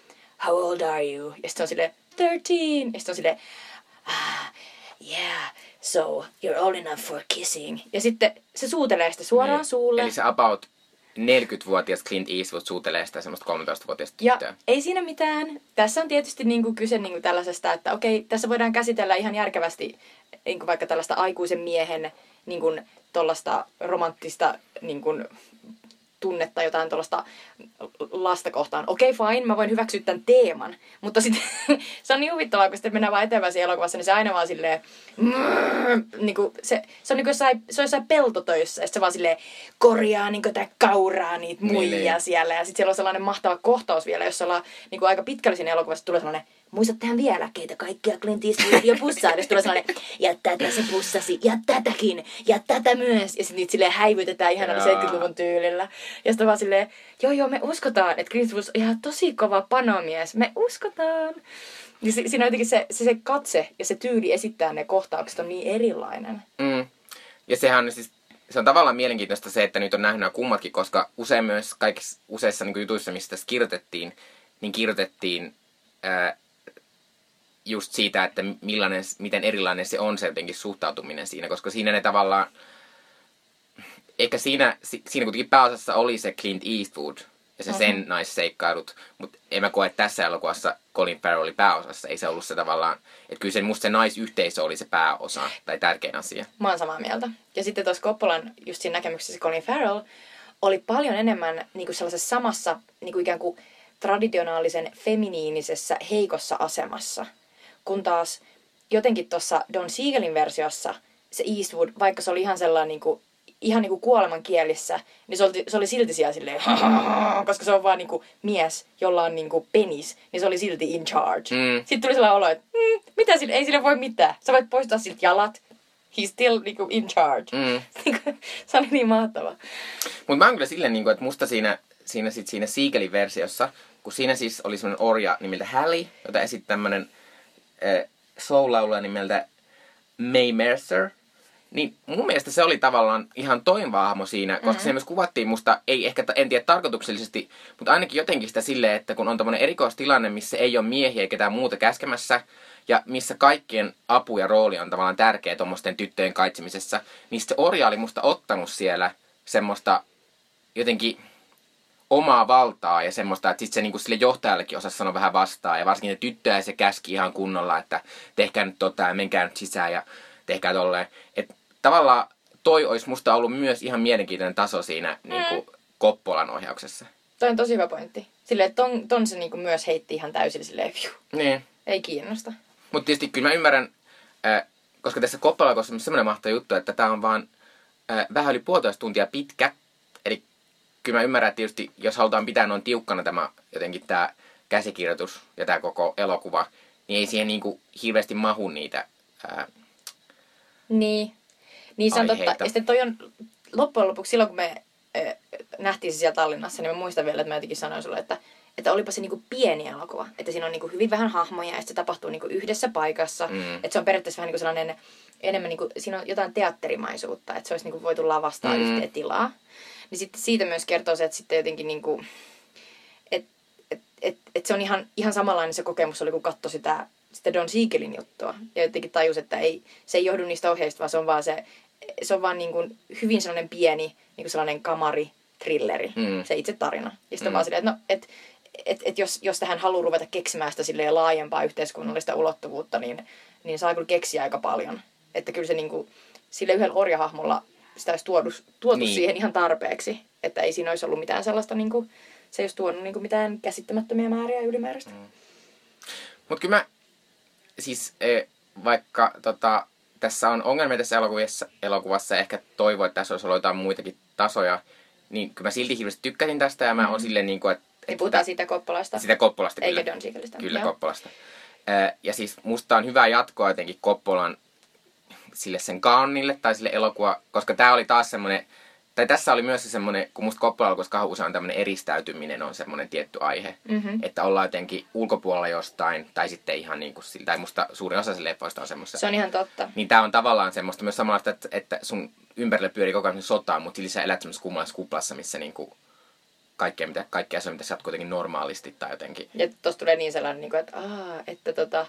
[SPEAKER 2] how old are you? Ja sitten on silleen, 13. Ja sitten on silleen, ah, yeah, so you're old enough for kissing. Ja sitten se suutelee sitä suoraan niin. suulle.
[SPEAKER 1] Eli se about 40-vuotias Clint Eastwood suutelee sitä semmoista 13-vuotiaasta tyttöä.
[SPEAKER 2] Ja ei siinä mitään. Tässä on tietysti niinku kyse niinku tällaisesta, että okei, tässä voidaan käsitellä ihan järkevästi niinku vaikka tällaista aikuisen miehen niinku, tuollaista romanttista niinku, tunnetta jotain tuollaista lasta kohtaan. Okei, okay, fine, mä voin hyväksyä tämän teeman. Mutta sitten se on niin huvittavaa, kun sitten mennään vaan eteenpäin siinä elokuvassa, niin se aina vaan silleen... Mm, niin kuin, se, se on niin kuin jossain, se on jossain peltotöissä, ja se vaan silleen korjaa niin kuin, kauraa niitä niin, muijia niin, siellä. Ja sitten siellä on sellainen mahtava kohtaus vielä, jossa ollaan niin kuin aika pitkällä siinä elokuvassa tulee sellainen muistat tähän vielä, keitä kaikkia Clint Eastwood jo pussaa. Ja tulee sellainen, ja tätä se pussasi, ja tätäkin, ja tätä myös. Ja sitten niitä silleen häivytetään ihan 70-luvun tyylillä. Ja sitten vaan silleen, joo joo, me uskotaan, että Clint Eastwood on ihan tosi kova panomies. Me uskotaan. Ja si- siinä jotenkin se, se, se katse ja se tyyli esittää ne kohtaukset on niin erilainen.
[SPEAKER 1] Mm. Ja sehän on siis se on tavallaan mielenkiintoista se, että nyt on nähnyt nämä kummatkin, koska usein myös kaikissa useissa niin jutuissa, mistä tässä kirjoitettiin, niin kirjoitettiin ää, just siitä, että millainen, miten erilainen se on se jotenkin suhtautuminen siinä, koska siinä ne tavallaan, ehkä siinä, siinä kuitenkin pääosassa oli se Clint Eastwood ja se sen naisseikkailut, mutta en mä koe, että tässä elokuvassa Colin Farrell oli pääosassa, ei se ollut se tavallaan, että kyllä se musta se naisyhteisö oli se pääosa tai tärkein asia.
[SPEAKER 2] Mä oon samaa mieltä. Ja sitten tuossa Koppolan just siinä näkemyksessä Colin Farrell oli paljon enemmän niin kuin sellaisessa samassa niin kuin ikään kuin traditionaalisen feminiinisessä heikossa asemassa – kun taas jotenkin tuossa Don Siegelin versiossa se Eastwood, vaikka se oli ihan sellainen niin kuin, ihan niin kuin kuoleman kielissä, niin se oli, se oli silti siellä silleen, koska se on vaan niin kuin mies, jolla on niin kuin penis, niin se oli silti in charge. Mm. Sitten tuli sellainen olo, että mm, mitä sille, ei sille voi mitään. Sä voit poistaa siltä jalat, he's still niin kuin, in charge. Mm. se oli niin mahtava.
[SPEAKER 1] Mutta mä oon kyllä silleen, niin kuin, että musta siinä, siinä, sit siinä Siegelin versiossa, kun siinä siis oli semmoinen orja nimeltä Hallie, jota esitti tämmöinen äh, soul-laulaja nimeltä May Mercer. Niin mun mielestä se oli tavallaan ihan toimiva hahmo siinä, koska mm-hmm. se myös kuvattiin musta, ei ehkä, en tiedä tarkoituksellisesti, mutta ainakin jotenkin sitä silleen, että kun on tämmöinen erikoistilanne, missä ei ole miehiä eikä ketään muuta käskemässä, ja missä kaikkien apu ja rooli on tavallaan tärkeä tuommoisten tyttöjen kaitsemisessa, niin se orja oli musta ottanut siellä semmoista jotenkin omaa valtaa ja semmoista, että sitten se niinku sille johtajallekin osasi sanoa vähän vastaan. Ja varsinkin ne tyttöjä se käski ihan kunnolla, että tehkää nyt tota ja menkää nyt sisään ja tehkää tolleen. Että tavallaan toi olisi musta ollut myös ihan mielenkiintoinen taso siinä mm. niinku Koppolan ohjauksessa.
[SPEAKER 2] Toi on tosi hyvä pointti. Silleen, että ton, ton se niinku myös heitti ihan täysin silleen, fiu.
[SPEAKER 1] Niin.
[SPEAKER 2] Ei kiinnosta.
[SPEAKER 1] Mutta tietysti kyllä mä ymmärrän, äh, koska tässä Koppola on semmoinen mahtava juttu, että tämä on vaan äh, vähän yli puolitoista tuntia pitkä. Eli kyllä mä ymmärrän, että tietysti jos halutaan pitää noin tiukkana tämä jotenkin tämä käsikirjoitus ja tämä koko elokuva, niin ei siihen niin kuin hirveästi mahu niitä ää,
[SPEAKER 2] Niin. Niin se on totta.
[SPEAKER 1] Aiheita.
[SPEAKER 2] Ja sitten toi on loppujen lopuksi silloin, kun me äh, nähtiin se siellä Tallinnassa, niin mä muistan vielä, että mä jotenkin sanoin sulle, että, että olipa se niinku pieni elokuva. Että siinä on niinku hyvin vähän hahmoja ja se tapahtuu niinku yhdessä paikassa.
[SPEAKER 1] Mm.
[SPEAKER 2] Että se on periaatteessa vähän niinku sellainen, enemmän niinku, siinä on jotain teatterimaisuutta, että se olisi niinku voitu lavastaa
[SPEAKER 1] mm.
[SPEAKER 2] yhteen tilaa. Niin sitten siitä myös kertoo se, että sitten jotenkin niinku, että et, et, et se on ihan, ihan samanlainen se kokemus oli, kun katsoi sitä, sitä Don Siegelin juttua. Ja jotenkin tajus, että ei, se ei johdu niistä ohjeista, vaan se on vaan se, se on vaan niin kuin hyvin sellainen pieni niin kuin sellainen kamari, thrilleri,
[SPEAKER 1] Mm.
[SPEAKER 2] se itse tarina. Ja sitten
[SPEAKER 1] Mm.
[SPEAKER 2] mm. vaan silleen, että no, et, et, et jos, jos tähän haluaa ruveta keksimään sitä silleen laajempaa yhteiskunnallista ulottuvuutta, niin, niin saa kyllä keksiä aika paljon. Että kyllä se niin kuin, sille yhdellä orjahahmolla sitä olisi tuotu, tuotu
[SPEAKER 1] Niin.
[SPEAKER 2] siihen ihan tarpeeksi. Että ei siinä olisi ollut mitään sellaista, niin kuin, se ei olisi tuonut niin kuin mitään käsittämättömiä määriä ylimääräistä. Mm.
[SPEAKER 1] Mutta kyllä mä, siis e, vaikka tota, tässä on ongelmia tässä elokuvassa, elokuvassa ja ehkä toivoo, että tässä olisi ollut jotain muitakin tasoja, niin kyllä mä silti hirveästi tykkäsin tästä ja mä oon silleen niin kuin, että...
[SPEAKER 2] Niin puhutaan siitä Koppalasta,
[SPEAKER 1] Sitä Koppolasta
[SPEAKER 2] eikä
[SPEAKER 1] kyllä.
[SPEAKER 2] Don Siegelistä.
[SPEAKER 1] Kyllä,
[SPEAKER 2] Joo.
[SPEAKER 1] Koppolasta. Ää, Ja siis musta on hyvä jatkoa jotenkin Koppolan sille sen kaunille tai sille elokuva, koska tää oli taas semmonen, tai tässä oli myös se semmonen, kun musta Koppola koska usein tämmönen eristäytyminen on semmonen tietty aihe,
[SPEAKER 2] Mhm.
[SPEAKER 1] että ollaan jotenkin ulkopuolella jostain, tai sitten ihan niin kuin sillä, tai musta suurin osa sen leffoista on semmoista.
[SPEAKER 2] Se on ihan totta.
[SPEAKER 1] Niin tää on tavallaan semmoista myös samanlaista, että, että sun ympärille pyörii koko ajan sotaa, mutta silti sä elät semmoisessa kuplassa, missä niinku kaikkea, mitä, kaikkea asioita, mitä sä oot kuitenkin normaalisti tai jotenkin.
[SPEAKER 2] Ja tossa tulee niin sellainen, niin kuin, että, aa, että tota,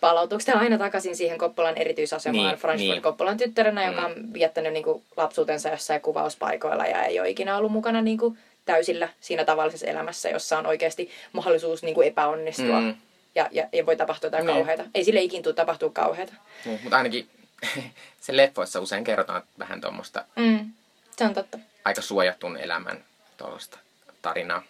[SPEAKER 2] palautuuko tämä aina takaisin siihen Koppolan erityisasemaan
[SPEAKER 1] Niin,
[SPEAKER 2] Franz
[SPEAKER 1] niin.
[SPEAKER 2] Koppolan tyttärenä, joka
[SPEAKER 1] Mm.
[SPEAKER 2] on viettänyt niin kuin, lapsuutensa jossain kuvauspaikoilla ja ei ole ikinä ollut mukana niin kuin, täysillä siinä tavallisessa elämässä, jossa on oikeasti mahdollisuus niin kuin, epäonnistua.
[SPEAKER 1] Mm.
[SPEAKER 2] Mm. Ja, ja, ja voi tapahtua jotain
[SPEAKER 1] Niin.
[SPEAKER 2] kauheita. Ei sille ikin tule tapahtua kauheita.
[SPEAKER 1] Niin, mutta ainakin sen leffoissa usein kerrotaan vähän tuommoista
[SPEAKER 2] Mm. Se on totta.
[SPEAKER 1] aika suojatun elämän tuollaista tarinaa.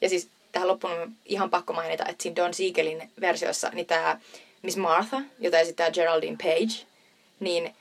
[SPEAKER 2] Ja siis tähän loppuun on ihan pakko mainita, että siinä Don Siegelin versiossa, niin tämä Miss Martha, jota esittää Geraldine Page, niin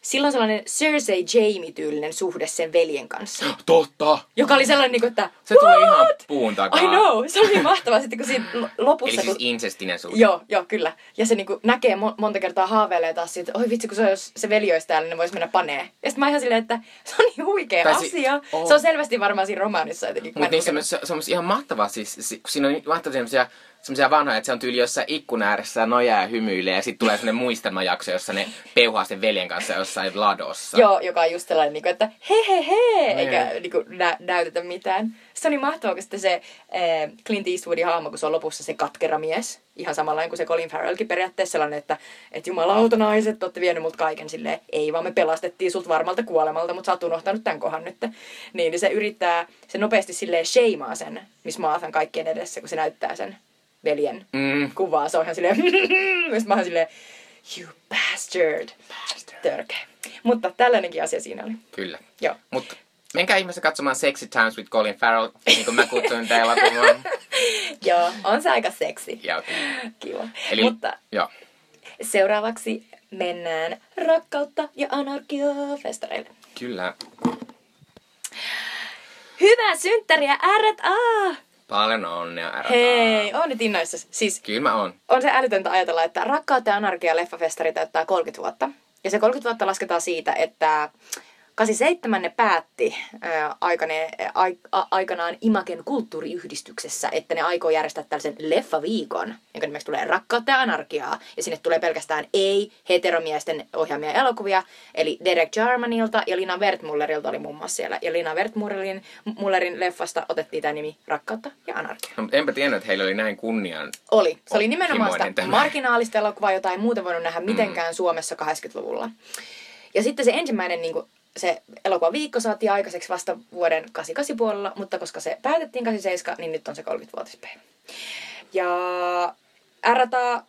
[SPEAKER 2] sillä on sellainen Cersei Jamie-tyylinen suhde sen veljen kanssa.
[SPEAKER 1] Totta!
[SPEAKER 2] Joka oli sellainen, niin kuin, että
[SPEAKER 1] Se tuli ihan
[SPEAKER 2] "What?"
[SPEAKER 1] puun takaa.
[SPEAKER 2] I know, se oli niin mahtavaa sitten, kun siinä lo-
[SPEAKER 1] Eli
[SPEAKER 2] lopussa...
[SPEAKER 1] siis
[SPEAKER 2] kun...
[SPEAKER 1] incestinen suhde.
[SPEAKER 2] Joo, joo, kyllä. Ja se niinku näkee mo- monta kertaa haaveilee taas siitä, että oi vitsi, kun se, jos se veli olisi täällä, niin ne vois mennä panee. Ja sitten mä ihan silleen, että se on niin huikea
[SPEAKER 1] Tai si-
[SPEAKER 2] asia.
[SPEAKER 1] oh.
[SPEAKER 2] Se on selvästi varmaan siinä romaanissa jotenkin.
[SPEAKER 1] Mutta niin se, se, se, on ihan mahtavaa, siis, si- kun siinä on mahtavia semmoisia semmoisia vanhoja, että se on tyyli jossain ikkuna ääressä ja nojaa ja hymyilee ja sitten tulee semmoinen muistelmajakso, jossa ne peuhaa sen veljen kanssa jossain ladossa.
[SPEAKER 2] Joo, joka on just sellainen, niin kuin, että he he he,
[SPEAKER 1] Niin.
[SPEAKER 2] eikä niin kuin, nä- näytetä mitään. Se on niin mahtavaa, kun sitten se äh, Clint Eastwoodin hahmo, kun se on lopussa se katkera mies, ihan samanlainen kuin se Colin Farrellkin periaatteessa sellainen, että, että jumalauta naiset, te olette vienyt multa kaiken silleen, ei vaan me pelastettiin sut varmalta kuolemalta, mutta sä oot unohtanut tämän kohan nyt. Niin, niin se yrittää, se nopeasti silleen sheimaa sen, missä Maathan kaikkien edessä, kun se näyttää sen veljen
[SPEAKER 1] Mm.
[SPEAKER 2] kuvaa. Se on ihan silleen, mä oon silleen, you bastard. Törkeä. Mutta tällainenkin asia siinä oli.
[SPEAKER 1] Kyllä.
[SPEAKER 2] Joo.
[SPEAKER 1] Mutta menkää ihmeessä katsomaan Sexy Times with Colin Farrell, niin kuin mä tätä elokuvaa.
[SPEAKER 2] Joo, on se aika seksi.
[SPEAKER 1] Kyllä.
[SPEAKER 2] Kiva.
[SPEAKER 1] Eli,
[SPEAKER 2] Mutta
[SPEAKER 1] joo.
[SPEAKER 2] seuraavaksi mennään rakkautta ja anarkia festareille.
[SPEAKER 1] Kyllä.
[SPEAKER 2] Hyvää synttäriä, R&A!
[SPEAKER 1] Paljon onnea, ärä.
[SPEAKER 2] Hei, on nyt innoissa. Siis
[SPEAKER 1] Kyllä mä oon.
[SPEAKER 2] on se älytöntä ajatella, että Rakkautta ja anarkia leffafestari täyttää 30 vuotta. Ja se 30 vuotta lasketaan siitä, että 87 ne päätti ää, aikane, a, aikanaan Imaken kulttuuriyhdistyksessä, että ne aikoo järjestää tällaisen leffaviikon, jonka nimeksi tulee Rakkautta ja anarkiaa. Ja sinne tulee pelkästään ei-heteromiesten ohjaamia elokuvia. Eli Derek Jarmanilta ja Lina Wertmullerilta oli muun muassa siellä. Ja Lina Wertmullerin Mullerin leffasta otettiin tämä nimi Rakkautta ja anarkia.
[SPEAKER 1] No, mutta enpä tiennyt, että heillä oli näin kunnian.
[SPEAKER 2] Oli. Se oli nimenomaan sitä
[SPEAKER 1] tämä.
[SPEAKER 2] marginaalista elokuvaa, jota ei muuten voinut nähdä mitenkään mm. Suomessa 80-luvulla. Ja sitten se ensimmäinen niin kuin, se elokuva viikko saatiin aikaiseksi vasta vuoden 88 puolella, mutta koska se päätettiin 87, niin nyt on se 30-vuotispäivä. Ja RTA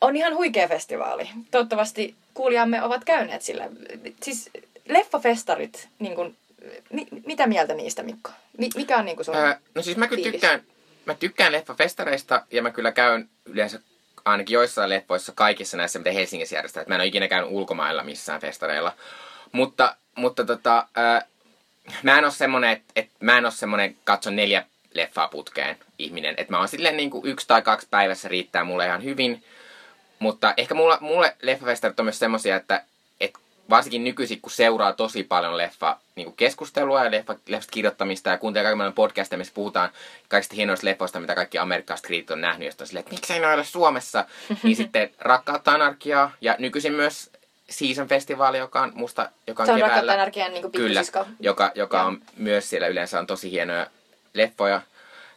[SPEAKER 2] on ihan huikea festivaali. Toivottavasti kuulijamme ovat käyneet sillä. Siis leffafestarit, niin kuin, mi- mitä mieltä niistä Mikko? Mi- mikä on niin kuin sun
[SPEAKER 1] Öö, no siis mä kyllä
[SPEAKER 2] fiilis?
[SPEAKER 1] tykkään, mä tykkään leffafestareista ja mä kyllä käyn yleensä ainakin joissain leffoissa kaikissa näissä, mitä Helsingissä järjestetään. Mä en ole ikinä käynyt ulkomailla missään festareilla. Mutta, mutta tota, ää, mä en ole semmonen, että et, mä en ole semmonen katso neljä leffaa putkeen ihminen. Että mä oon silleen niin kuin yksi tai kaksi päivässä riittää mulle ihan hyvin. Mutta ehkä mulla, mulle leffafestarit on myös semmosia, että et varsinkin nykyisin, kun seuraa tosi paljon leffa niin keskustelua ja leffa, leffat kirjoittamista ja kuuntelee kaiken podcasteja, missä puhutaan kaikista hienoista leffoista, mitä kaikki amerikkalaiset kriitit on nähnyt, josta on silleen, että miksei ne ole Suomessa. niin sitten Rakkautta anarkiaa ja nykyisin myös Season Festivaali, joka on musta, joka on,
[SPEAKER 2] Se on
[SPEAKER 1] keväällä.
[SPEAKER 2] rakkautta anarkian niin
[SPEAKER 1] Kyllä, joka, joka on myös siellä yleensä on tosi hienoja leffoja.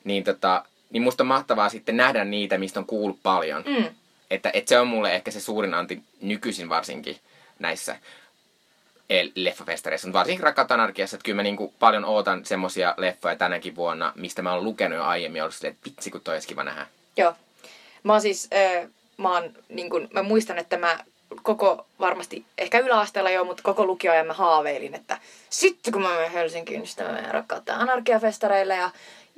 [SPEAKER 1] Niin, tota, niin musta on mahtavaa sitten nähdä niitä, mistä on kuullut paljon.
[SPEAKER 2] Mm.
[SPEAKER 1] Että, että se on mulle ehkä se suurin anti nykyisin varsinkin näissä el- leffafestareissa. Mutta varsinkin Rakkautta anarkiassa, että kyllä mä niinku paljon ootan semmosia leffoja tänäkin vuonna, mistä mä oon lukenut jo aiemmin ja ollut silleen, että vitsi kun toi olisi kiva nähdä.
[SPEAKER 2] Joo. Mä oon siis, äh, mä, oon, niin kun, mä muistan, että mä koko, varmasti ehkä yläasteella jo, mutta koko lukioajan mä haaveilin, että sitten kun mä menen Helsinkiin, niin sitten mä menen rakkautta anarkiafestareille ja,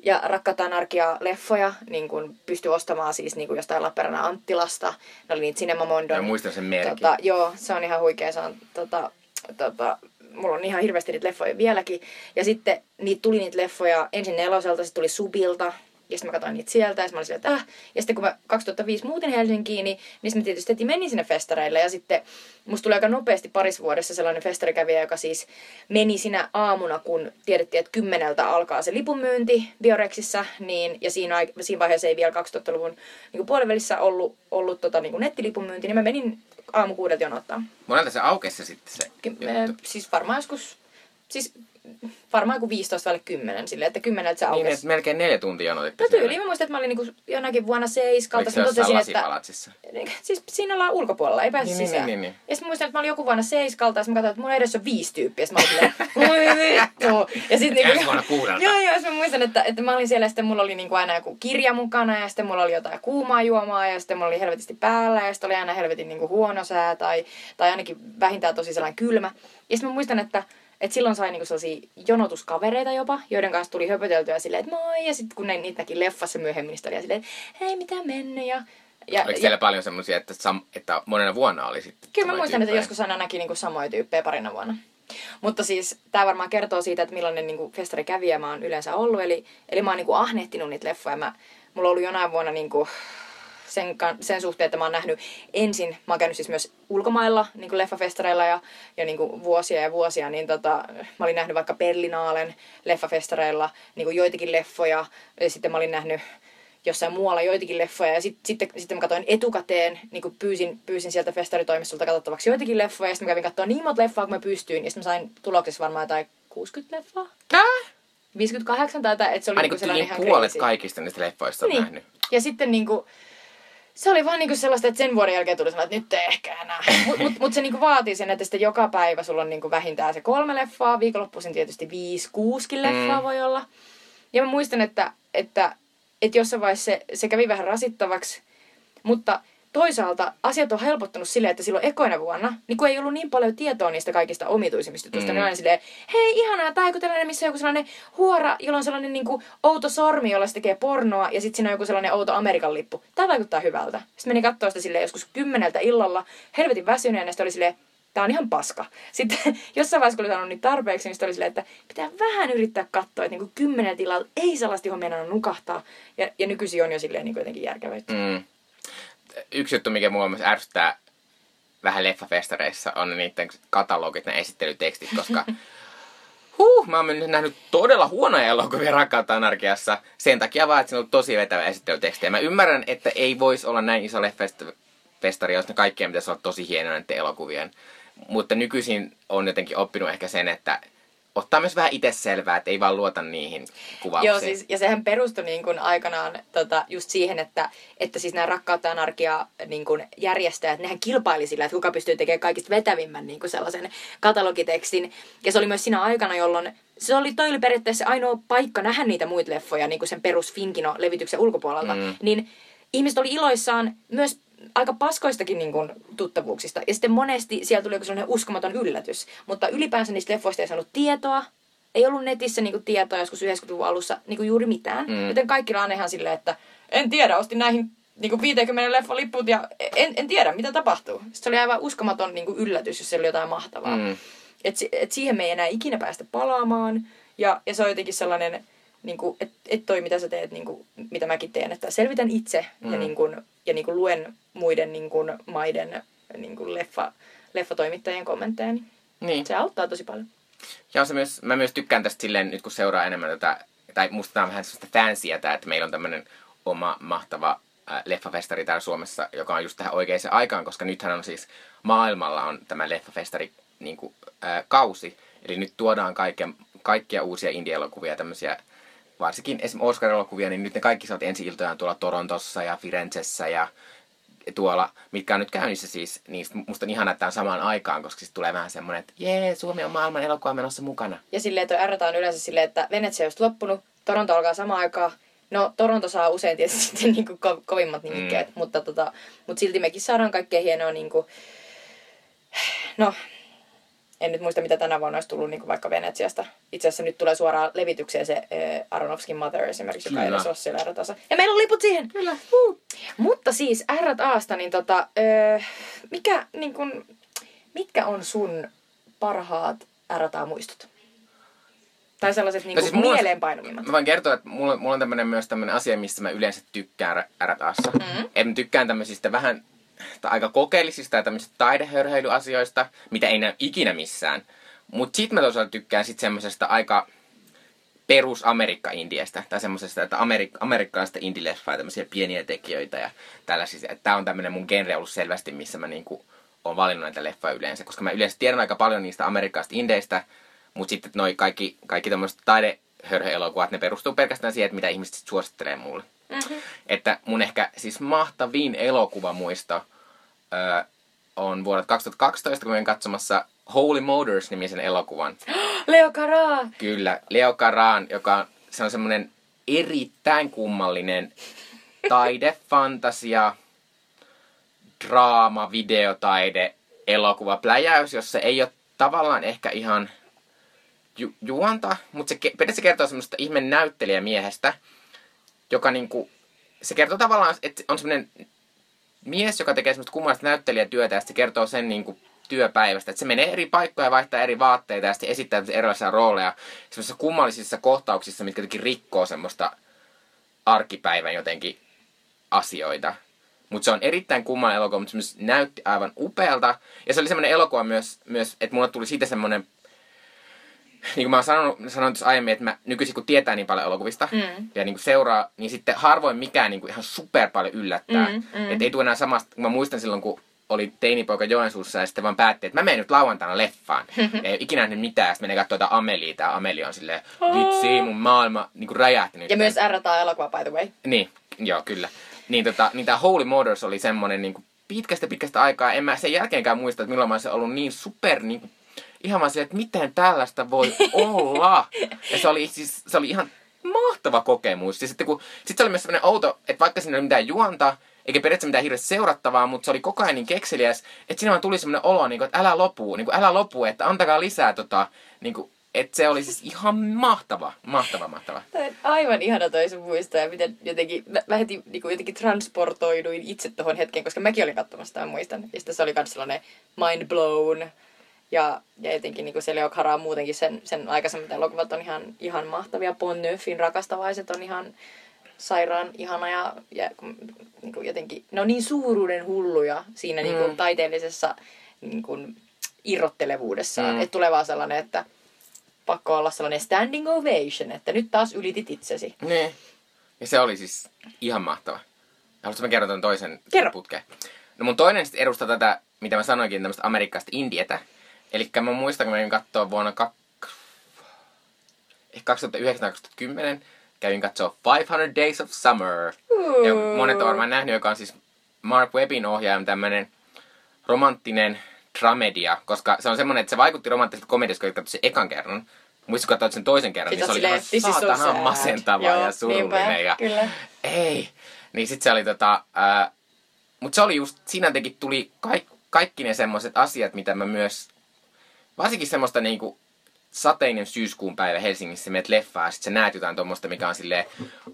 [SPEAKER 2] ja rakkautta anarkia-leffoja, niin kun pystyi ostamaan siis niin kun jostain Lappeenrannan Anttilasta. Ne oli niitä Cinema Mondon.
[SPEAKER 1] Mä muistan sen merkin.
[SPEAKER 2] Tota, joo, se on ihan huikea. Se on, tota, tota, mulla on ihan hirveästi niitä leffoja vieläkin. Ja sitten niitä tuli niitä leffoja ensin neloselta, sitten tuli Subilta. Ja sitten mä katsoin niitä sieltä ja mä olin että äh. Ja sitten kun mä 2005 muutin Helsinkiin, niin, niin mä tietysti heti menin sinne festareille. Ja sitten musta tuli aika nopeasti parissa vuodessa sellainen festarikävijä, joka siis meni sinä aamuna, kun tiedettiin, että kymmeneltä alkaa se lipunmyynti Biorexissä. Niin, ja siinä, siinä vaiheessa ei vielä 2000-luvun niin puolivälissä ollut, ollut tota, niin nettilipunmyynti, niin mä menin aamu kuudelta jonottaa.
[SPEAKER 1] Monelta se aukesi sitten se
[SPEAKER 2] Ky-
[SPEAKER 1] juttu.
[SPEAKER 2] äh, siis varmaan joskus, siis varmaan kuin 15 vai 10 silleen, että kymmeneltä se
[SPEAKER 1] Niin,
[SPEAKER 2] aukesi.
[SPEAKER 1] että melkein neljä tuntia jonotitte
[SPEAKER 2] No tyyliin, mä muistan, että mä olin niinku jonakin vuonna seiskalta.
[SPEAKER 1] Oliko se jossain
[SPEAKER 2] totesin, että
[SPEAKER 1] lasipalatsissa?
[SPEAKER 2] siis siinä ollaan ulkopuolella, ei pääse
[SPEAKER 1] Niin, niin,
[SPEAKER 2] sisään.
[SPEAKER 1] niin, niin, niin.
[SPEAKER 2] Ja sitten muistan, että mä olin joku vuonna seiskalta, ja sitten mä katsoin, että mun edessä on viisi tyyppiä. Ja mä olin vittu. Ja sitten niinku,
[SPEAKER 1] Ensi vuonna kuudelta.
[SPEAKER 2] Joo, joo, ja mä muistan, että, että mä olin siellä, ja sitten mulla oli niinku aina joku kirja mukana, ja sitten mulla oli jotain kuumaa juomaa, ja sitten mulla oli helvetisti päällä, ja sitten oli aina helvetin niinku huono sää, tai, tai ainakin vähintään tosi sellainen kylmä. Ja sitten mä muistan, että, että silloin sai niinku sellaisia jonotuskavereita jopa, joiden kanssa tuli höpöteltyä silleen, että moi, ja sitten kun ne niitä näki leffassa myöhemmin, niin oli silleen, että hei, mitä mennyt, ja, ja,
[SPEAKER 1] Oliko
[SPEAKER 2] ja
[SPEAKER 1] siellä paljon semmoisia, että, sam- että monena vuonna oli sitten
[SPEAKER 2] Kyllä mä muistan, että joskus aina näki niinku samoja tyyppejä parina vuonna. Mutta siis tämä varmaan kertoo siitä, että millainen niinku festari kävijä mä oon yleensä ollut. Eli, eli mä oon niinku ahnehtinut niitä leffoja. Mä, mulla on ollut jonain vuonna niinku sen, sen suhteen, että mä oon nähnyt ensin, mä oon käynyt siis myös ulkomailla niin leffafestareilla ja, ja niin kuin vuosia ja vuosia, niin tota, mä olin nähnyt vaikka Berlinaalen leffafestareilla niin kuin joitakin leffoja. Ja sitten mä olin nähnyt jossain muualla joitakin leffoja. Ja sit, sitten, sitten mä katsoin etukäteen, niin kuin pyysin, pyysin sieltä festaritoimistolta katsottavaksi joitakin leffoja. Ja sitten mä kävin katsoa niin monta leffaa kuin mä pystyin. Ja sitten mä sain tuloksessa varmaan jotain 60 leffaa.
[SPEAKER 1] Tää?
[SPEAKER 2] 58 tai jotain, että se oli
[SPEAKER 1] Ai
[SPEAKER 2] niinku
[SPEAKER 1] niin
[SPEAKER 2] sellainen
[SPEAKER 1] kuin
[SPEAKER 2] ihan
[SPEAKER 1] puolet
[SPEAKER 2] crazy.
[SPEAKER 1] kaikista niistä leffoista on
[SPEAKER 2] Niin.
[SPEAKER 1] nähnyt.
[SPEAKER 2] Ja sitten niinku, se oli vaan niinku sellaista, että sen vuoden jälkeen tuli sellainen, että nyt ei ehkä enää. Mutta mut, mut se niinku vaatii sen, että sitten joka päivä sulla on niinku vähintään se kolme leffaa. Viikonloppuisin tietysti viisi, kuuskin leffaa
[SPEAKER 1] Mm.
[SPEAKER 2] voi olla. Ja mä muistan, että, että, että jossain vaiheessa se, se kävi vähän rasittavaksi. Mutta toisaalta asiat on helpottunut silleen, että silloin ekoina vuonna, niin kun ei ollut niin paljon tietoa niistä kaikista omituisimmista jutuista,
[SPEAKER 1] Mm.
[SPEAKER 2] niin aina silleen, hei ihanaa, tää on joku tällainen, missä on joku sellainen huora, jolla on sellainen niin kuin outo sormi, jolla se tekee pornoa, ja sitten siinä on joku sellainen outo Amerikan lippu. Tää vaikuttaa hyvältä. Sitten meni kattoo sitä silleen joskus kymmeneltä illalla, helvetin väsyneenä, ja oli silleen, tää on ihan paska. Sitten jossain vaiheessa, kun oli saanut niitä tarpeeksi, niin oli silleen, että pitää vähän yrittää katsoa, että niin kymmeneltä illalla ei sellaista, johon meidän nukahtaa. Ja, ja nykyisin on jo silleen niin jotenkin järkevöitti.
[SPEAKER 1] Mm. Yksi juttu, mikä mua myös ärsyttää vähän leffafestareissa, on niiden katalogit, ne esittelytekstit, koska huh, mä oon nähnyt todella huonoja elokuvia Rakkautta anarkiassa sen takia vaan, että siinä on tosi vetävä esittelyteksti. Ja mä ymmärrän, että ei voisi olla näin iso leffafestari, jos ne kaikkien pitäisi olla tosi hienoja näiden elokuvien. Mutta nykyisin on jotenkin oppinut ehkä sen, että ottaa myös vähän itse selvää, että ei vaan luota niihin kuvauksiin.
[SPEAKER 2] Joo, siis, ja sehän perustui niin kuin aikanaan tota, just siihen, että, että siis nämä rakkautta ja anarkia niin kuin järjestäjät, nehän kilpaili sillä, että kuka pystyy tekemään kaikista vetävimmän niin kuin sellaisen katalogitekstin. Ja se oli myös siinä aikana, jolloin se oli, toi oli periaatteessa ainoa paikka nähdä niitä muita leffoja niin kuin sen perus Finkino-levityksen ulkopuolelta.
[SPEAKER 1] Mm.
[SPEAKER 2] Niin ihmiset oli iloissaan myös aika paskoistakin niin kuin, tuttavuuksista. Ja sitten monesti siellä tuli joku sellainen uskomaton yllätys. Mutta ylipäänsä niistä leffoista ei saanut tietoa. Ei ollut netissä niin kuin, tietoa joskus 90-luvun alussa niin kuin, juuri mitään.
[SPEAKER 1] Mm.
[SPEAKER 2] Joten kaikki on ihan silleen, että en tiedä, ostin näihin niin kuin 50 leffan lipput ja en, en tiedä, mitä tapahtuu. Sitten se oli aivan uskomaton niin kuin, yllätys, jos se oli jotain mahtavaa.
[SPEAKER 1] Mm.
[SPEAKER 2] että si- et siihen me ei enää ikinä päästä palaamaan. Ja, ja se on jotenkin sellainen, niin kuin, että et toi mitä sä teet, niin kuin, mitä mäkin teen, että selvitän itse mm. ja, niin kuin, ja niin kuin luen muiden niin kuin, maiden niin kuin leffa, leffatoimittajien kommentteja. Niin
[SPEAKER 1] Niin.
[SPEAKER 2] Se auttaa tosi paljon.
[SPEAKER 1] Ja se myös, mä myös tykkään tästä silleen, nyt kun seuraa enemmän tätä, tai musta on vähän sellaista fancyä tää, että meillä on tämmönen oma mahtava äh, leffafestari täällä Suomessa, joka on just tähän oikeaan aikaan, koska nythän on siis maailmalla on tämä leffafestari niin kuin, äh, kausi. Eli nyt tuodaan kaikkia, kaikkia uusia indie-elokuvia, tämmöisiä varsinkin esimerkiksi Oscar-elokuvia, niin nyt ne kaikki saavat ensi iltojaan tuolla Torontossa ja Firenzessä ja tuolla, mitkä on nyt käynnissä siis, niin musta on ihana, että on samaan aikaan, koska sitten tulee vähän semmoinen, että jee, Suomi on maailman elokuva menossa mukana.
[SPEAKER 2] Ja silleen toi R on yleensä silleen, että Venetsia on just loppunut, Toronto alkaa samaan aikaan. No, Toronto saa usein tietysti sitten niin kuin ko- kovimmat nimikkeet, mm. mutta, tota, mutta silti mekin saadaan kaikkea hienoa niin kuin, no, en nyt muista mitä tänä vuonna olisi tullut niin vaikka Venetsiasta. Itse asiassa nyt tulee suoraan levitykseen se äh, Aronofskin Mother esimerkiksi, joka ei
[SPEAKER 1] Kyllä.
[SPEAKER 2] edes ole siellä R-tasa. Ja meillä on liput siihen! Kyllä. Uh. Mutta siis R-taasta, niin tota, äh, mikä, niin kuin, mitkä on sun parhaat R-muistot? Tai sellaiset niin
[SPEAKER 1] No siis mulla on-
[SPEAKER 2] mieleenpainuvimmat.
[SPEAKER 1] Mä voin kertoa, että mulla, mulla on tämmönen myös tämmönen asia, missä mä yleensä tykkään RTAssa. Mm. En tykkään tämmöisistä vähän tai aika kokeellisista ja tämmöisistä taidehörheilyasioista, mitä ei näy ikinä missään. Mut sit mä toisaalta tykkään sit semmosesta aika perus Amerikka-indiestä, tai semmosesta, että Amerik- amerikkalaista indie-leffaa, tämmöisiä pieniä tekijöitä ja tällaisia. Että tää on tämmönen mun genre ollut selvästi, missä mä niinku on valinnut näitä leffoja yleensä, koska mä yleensä tiedän aika paljon niistä amerikkalaisista indeistä, mutta sitten noi kaikki, kaikki tämmöiset taidehörheelokuvat, ne perustuu pelkästään siihen, että mitä ihmiset sit suosittelee mulle.
[SPEAKER 2] Mm-hmm.
[SPEAKER 1] Että mun ehkä siis mahtavin elokuvamuisto öö, on vuodet 2012, kun mä olin katsomassa Holy Motors-nimisen elokuvan.
[SPEAKER 2] Leo Karaa!
[SPEAKER 1] Kyllä, Leo Karan, joka on, se on semmoinen erittäin kummallinen taide, fantasia, draama, videotaide, elokuva, pläjäys, jossa ei ole tavallaan ehkä ihan ju- juonta, mutta se ke- periaatteessa kertoo semmoista ihme näyttelijämiehestä, joka niinku, se kertoo tavallaan, että on semmoinen mies, joka tekee semmoista kummallista näyttelijätyötä ja sitten kertoo sen niinku työpäivästä. Että se menee eri paikkoja ja vaihtaa eri vaatteita ja sitten esittää erilaisia rooleja semmoisissa kummallisissa kohtauksissa, mitkä jotenkin rikkoo semmoista arkipäivän jotenkin asioita. Mutta se on erittäin kummallinen elokuva, mutta se myös näytti aivan upealta. Ja se oli semmoinen elokuva myös, myös että mulle tuli siitä semmoinen, niin kuin mä oon sanonut, sanonut tuossa aiemmin, että mä nykyisin kun tietää niin paljon elokuvista
[SPEAKER 2] Mm.
[SPEAKER 1] ja niin kuin seuraa, niin sitten harvoin mikään niin kuin ihan super paljon yllättää.
[SPEAKER 2] Mm, mm.
[SPEAKER 1] Että ei tule enää samasta, kun mä muistan silloin, kun oli teinipoika Joensuussa ja sitten vaan päätti, että mä menen nyt lauantaina leffaan. ja ei ikinä nähnyt mitään, ja sitten menee katsoa jotain Amelia, tää Amelia on silleen, vitsi, mun maailma niin kuin räjähti nyt.
[SPEAKER 2] Ja myös R-elokuva, by the way.
[SPEAKER 1] Niin, joo, kyllä. Niin, tota, niin tämä Holy Motors oli semmonen niin kuin pitkästä pitkästä aikaa. En mä sen jälkeenkään muista, että milloin mä olisin ollut niin super niin kuin, ihan vaan silleen, että miten tällaista voi olla. Ja se oli siis, se oli ihan mahtava kokemus. Siis, että kun, sit se oli myös semmoinen outo, että vaikka siinä ei ole mitään juonta, eikä periaatteessa mitään hirveästi seurattavaa, mutta se oli koko ajan niin kekseliäs, että siinä vaan tuli semmoinen olo, niin kuin, että älä lopu, niin kuin, älä lopu, että antakaa lisää tota, niin kuin, että se oli siis ihan mahtava, mahtava, mahtava.
[SPEAKER 2] Tämä on aivan ihana toi sun muisto ja miten jotenkin, mä, mä heti niin jotenkin transportoiduin itse tuohon hetkeen, koska mäkin olin katsomassa tämän muistan. Ja sitten se oli myös sellainen mind blown. Ja, ja jotenkin niin se Leo Karaa muutenkin sen, sen aikaisemmat elokuvat on ihan, ihan mahtavia. Bon Neufin rakastavaiset on ihan sairaan ihana ja, ja niin kuin jotenkin, ne on niin suuruuden hulluja siinä niin kuin
[SPEAKER 1] Mm.
[SPEAKER 2] taiteellisessa niin kuin irrottelevuudessaan.
[SPEAKER 1] Mm.
[SPEAKER 2] Että tulee vaan sellainen, että pakko olla sellainen standing ovation, että nyt taas ylitit itsesi.
[SPEAKER 1] Niin. Ja se oli siis ihan mahtava. Haluatko mä kerron ton toisen
[SPEAKER 2] Kerro.
[SPEAKER 1] putkeen? No mun toinen sitten edustaa tätä, mitä mä sanoinkin, tämmöistä amerikkalaista indietä. Eli mä muistan, kun kävin katsoa vuonna kak... ehkä 2009-2010, kävin katsoa 500 Days of Summer. Ja monet on varmaan nähnyt, joka on siis Mark Webbin ohjaama tämmönen romanttinen tramedia, koska se on semmoinen, että se vaikutti romanttiselta komediasta, kun katsoin sen ekan kerran. Muistatko, kun katsoit sen toisen kerran, niin se oli ihan
[SPEAKER 2] "This is so
[SPEAKER 1] saatanan
[SPEAKER 2] sad."
[SPEAKER 1] masentava
[SPEAKER 2] Joo,
[SPEAKER 1] ja surullinen.
[SPEAKER 2] niinpä,
[SPEAKER 1] ja
[SPEAKER 2] kyllä.
[SPEAKER 1] Ei. Niin sit se oli tota... Ää, mutta se oli just, siinä jotenkin tuli kaik, kaikki ne semmoiset asiat, mitä mä myös... Varsinkin semmoista niinku sateinen syyskuun päivä Helsingissä, meet leffaa ja sit sä näet jotain tuommoista, mikä on silleen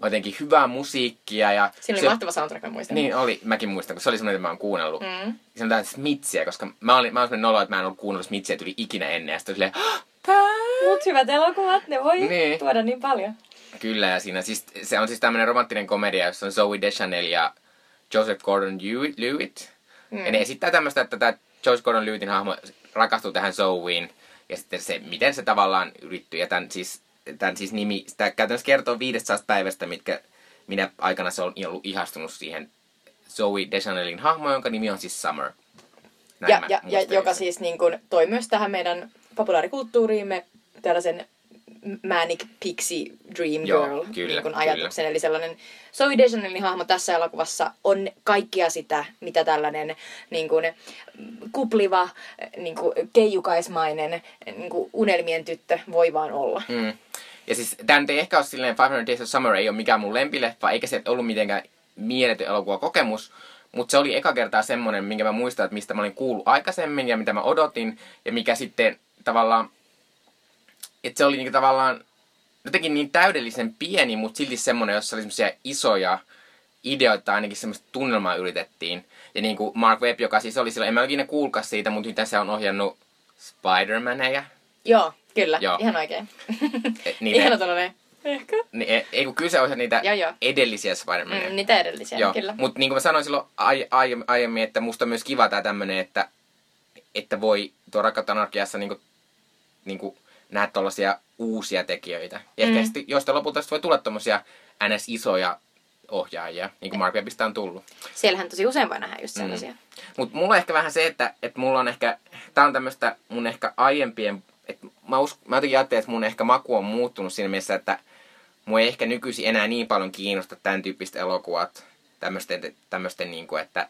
[SPEAKER 1] jotenkin hyvää musiikkia. Ja
[SPEAKER 2] Siinä oli
[SPEAKER 1] se,
[SPEAKER 2] mahtava soundtrack, mä muistan.
[SPEAKER 1] Niin oli, mäkin muistan, kun se oli semmoinen, että mä oon kuunnellut.
[SPEAKER 2] Mm.
[SPEAKER 1] Se on Smitsiä, koska mä olin, mä olin semmoinen nolo, että mä en ollut kuunnellut Smitsiä tuli ikinä ennen. Ja sitten silleen, "Ah, tää
[SPEAKER 2] Mut hyvät elokuvat, ne voi
[SPEAKER 1] Niin.
[SPEAKER 2] tuoda niin paljon.
[SPEAKER 1] Kyllä, ja siinä siis, se on siis tämmöinen romanttinen komedia, jossa on Zoe Deschanel ja Joseph Gordon-Levitt. Mm. Ja ne esittää tämmöistä, että tämä Joseph Gordon-Levittin hahmo rakastuu tähän Zoeen. Ja sitten se, miten se tavallaan yrittyy. Ja tämän siis, tämän siis nimi, sitä käytännössä kertoo 500 päivästä, mitkä, minä aikana se on ollut ihastunut siihen Zoe Deschanelin hahmoon, jonka nimi on siis Summer. Näin
[SPEAKER 2] Ja, ja, ja joka siis niin kun, toi myös tähän meidän populaarikulttuuriimme tällaisen manic pixie dream
[SPEAKER 1] Joo,
[SPEAKER 2] girl
[SPEAKER 1] kyllä,
[SPEAKER 2] niin
[SPEAKER 1] kyllä.
[SPEAKER 2] ajatuksen. Eli sellainen Zoe Deschanelin hahmo tässä elokuvassa on kaikkia sitä, mitä tällainen niin kun, kupliva, niin kun, keijukaismainen niin kun, unelmien tyttö voi vaan olla.
[SPEAKER 1] Mm. Ja siis tämä ei ehkä ole silleen 500 Days of Summer ei ole mikään mun lempileffa, eikä se ollut mitenkään mieletön elokuvakokemus, mutta se oli eka kertaa semmonen, minkä mä muistan, että mistä mä olin kuullut aikaisemmin ja mitä mä odotin, ja mikä sitten tavallaan, että se oli niinku tavallaan jotenkin niin täydellisen pieni, mutta silti semmonen, jossa oli semmoisia isoja ideoita, ainakin semmoista tunnelmaa yritettiin. Ja niin kuin Mark Webb, joka siis oli silloin, en mä ikinä kuulkaan siitä, mutta nyt se on ohjannut Spider-Maneja.
[SPEAKER 2] Joo, kyllä.
[SPEAKER 1] Joo.
[SPEAKER 2] Ihan oikein.
[SPEAKER 1] E, niitä-
[SPEAKER 2] Ihan tällainen. Ehkä.
[SPEAKER 1] Niin, ei- ei kun kyse on niitä
[SPEAKER 2] Joo, joo.
[SPEAKER 1] edellisiä Spider-Mania.
[SPEAKER 2] Mm, niitä edellisiä,
[SPEAKER 1] Joo,
[SPEAKER 2] kyllä.
[SPEAKER 1] mutta niin kuin mä sanoin silloin ai, ai, aiemmin, että musta on myös kiva tää tämmönen, että, että voi tuo Rakkautta anarkiassa niin kuin, niin kuin nähdä tollasia uusia tekijöitä. Ja
[SPEAKER 2] Mm.
[SPEAKER 1] ehkä sitten, joista lopulta voi tulla tommosia ns-isoja ohjaajia, niin kuin Mark Webbistä on tullut.
[SPEAKER 2] Siellähän tosi usein voi nähdä just sellaisia.
[SPEAKER 1] Mutta mulla on ehkä vähän se, että, että mulla on ehkä, tää on tämmöistä mun ehkä aiempien, että mä, usk, mä jotenkin ajattelin, että mun ehkä maku on muuttunut siinä mielessä, että mua ei ehkä nykyisin enää niin paljon kiinnosta tämän tyyppiset elokuvat, tämmöisten, tämmöisten niin kuin, että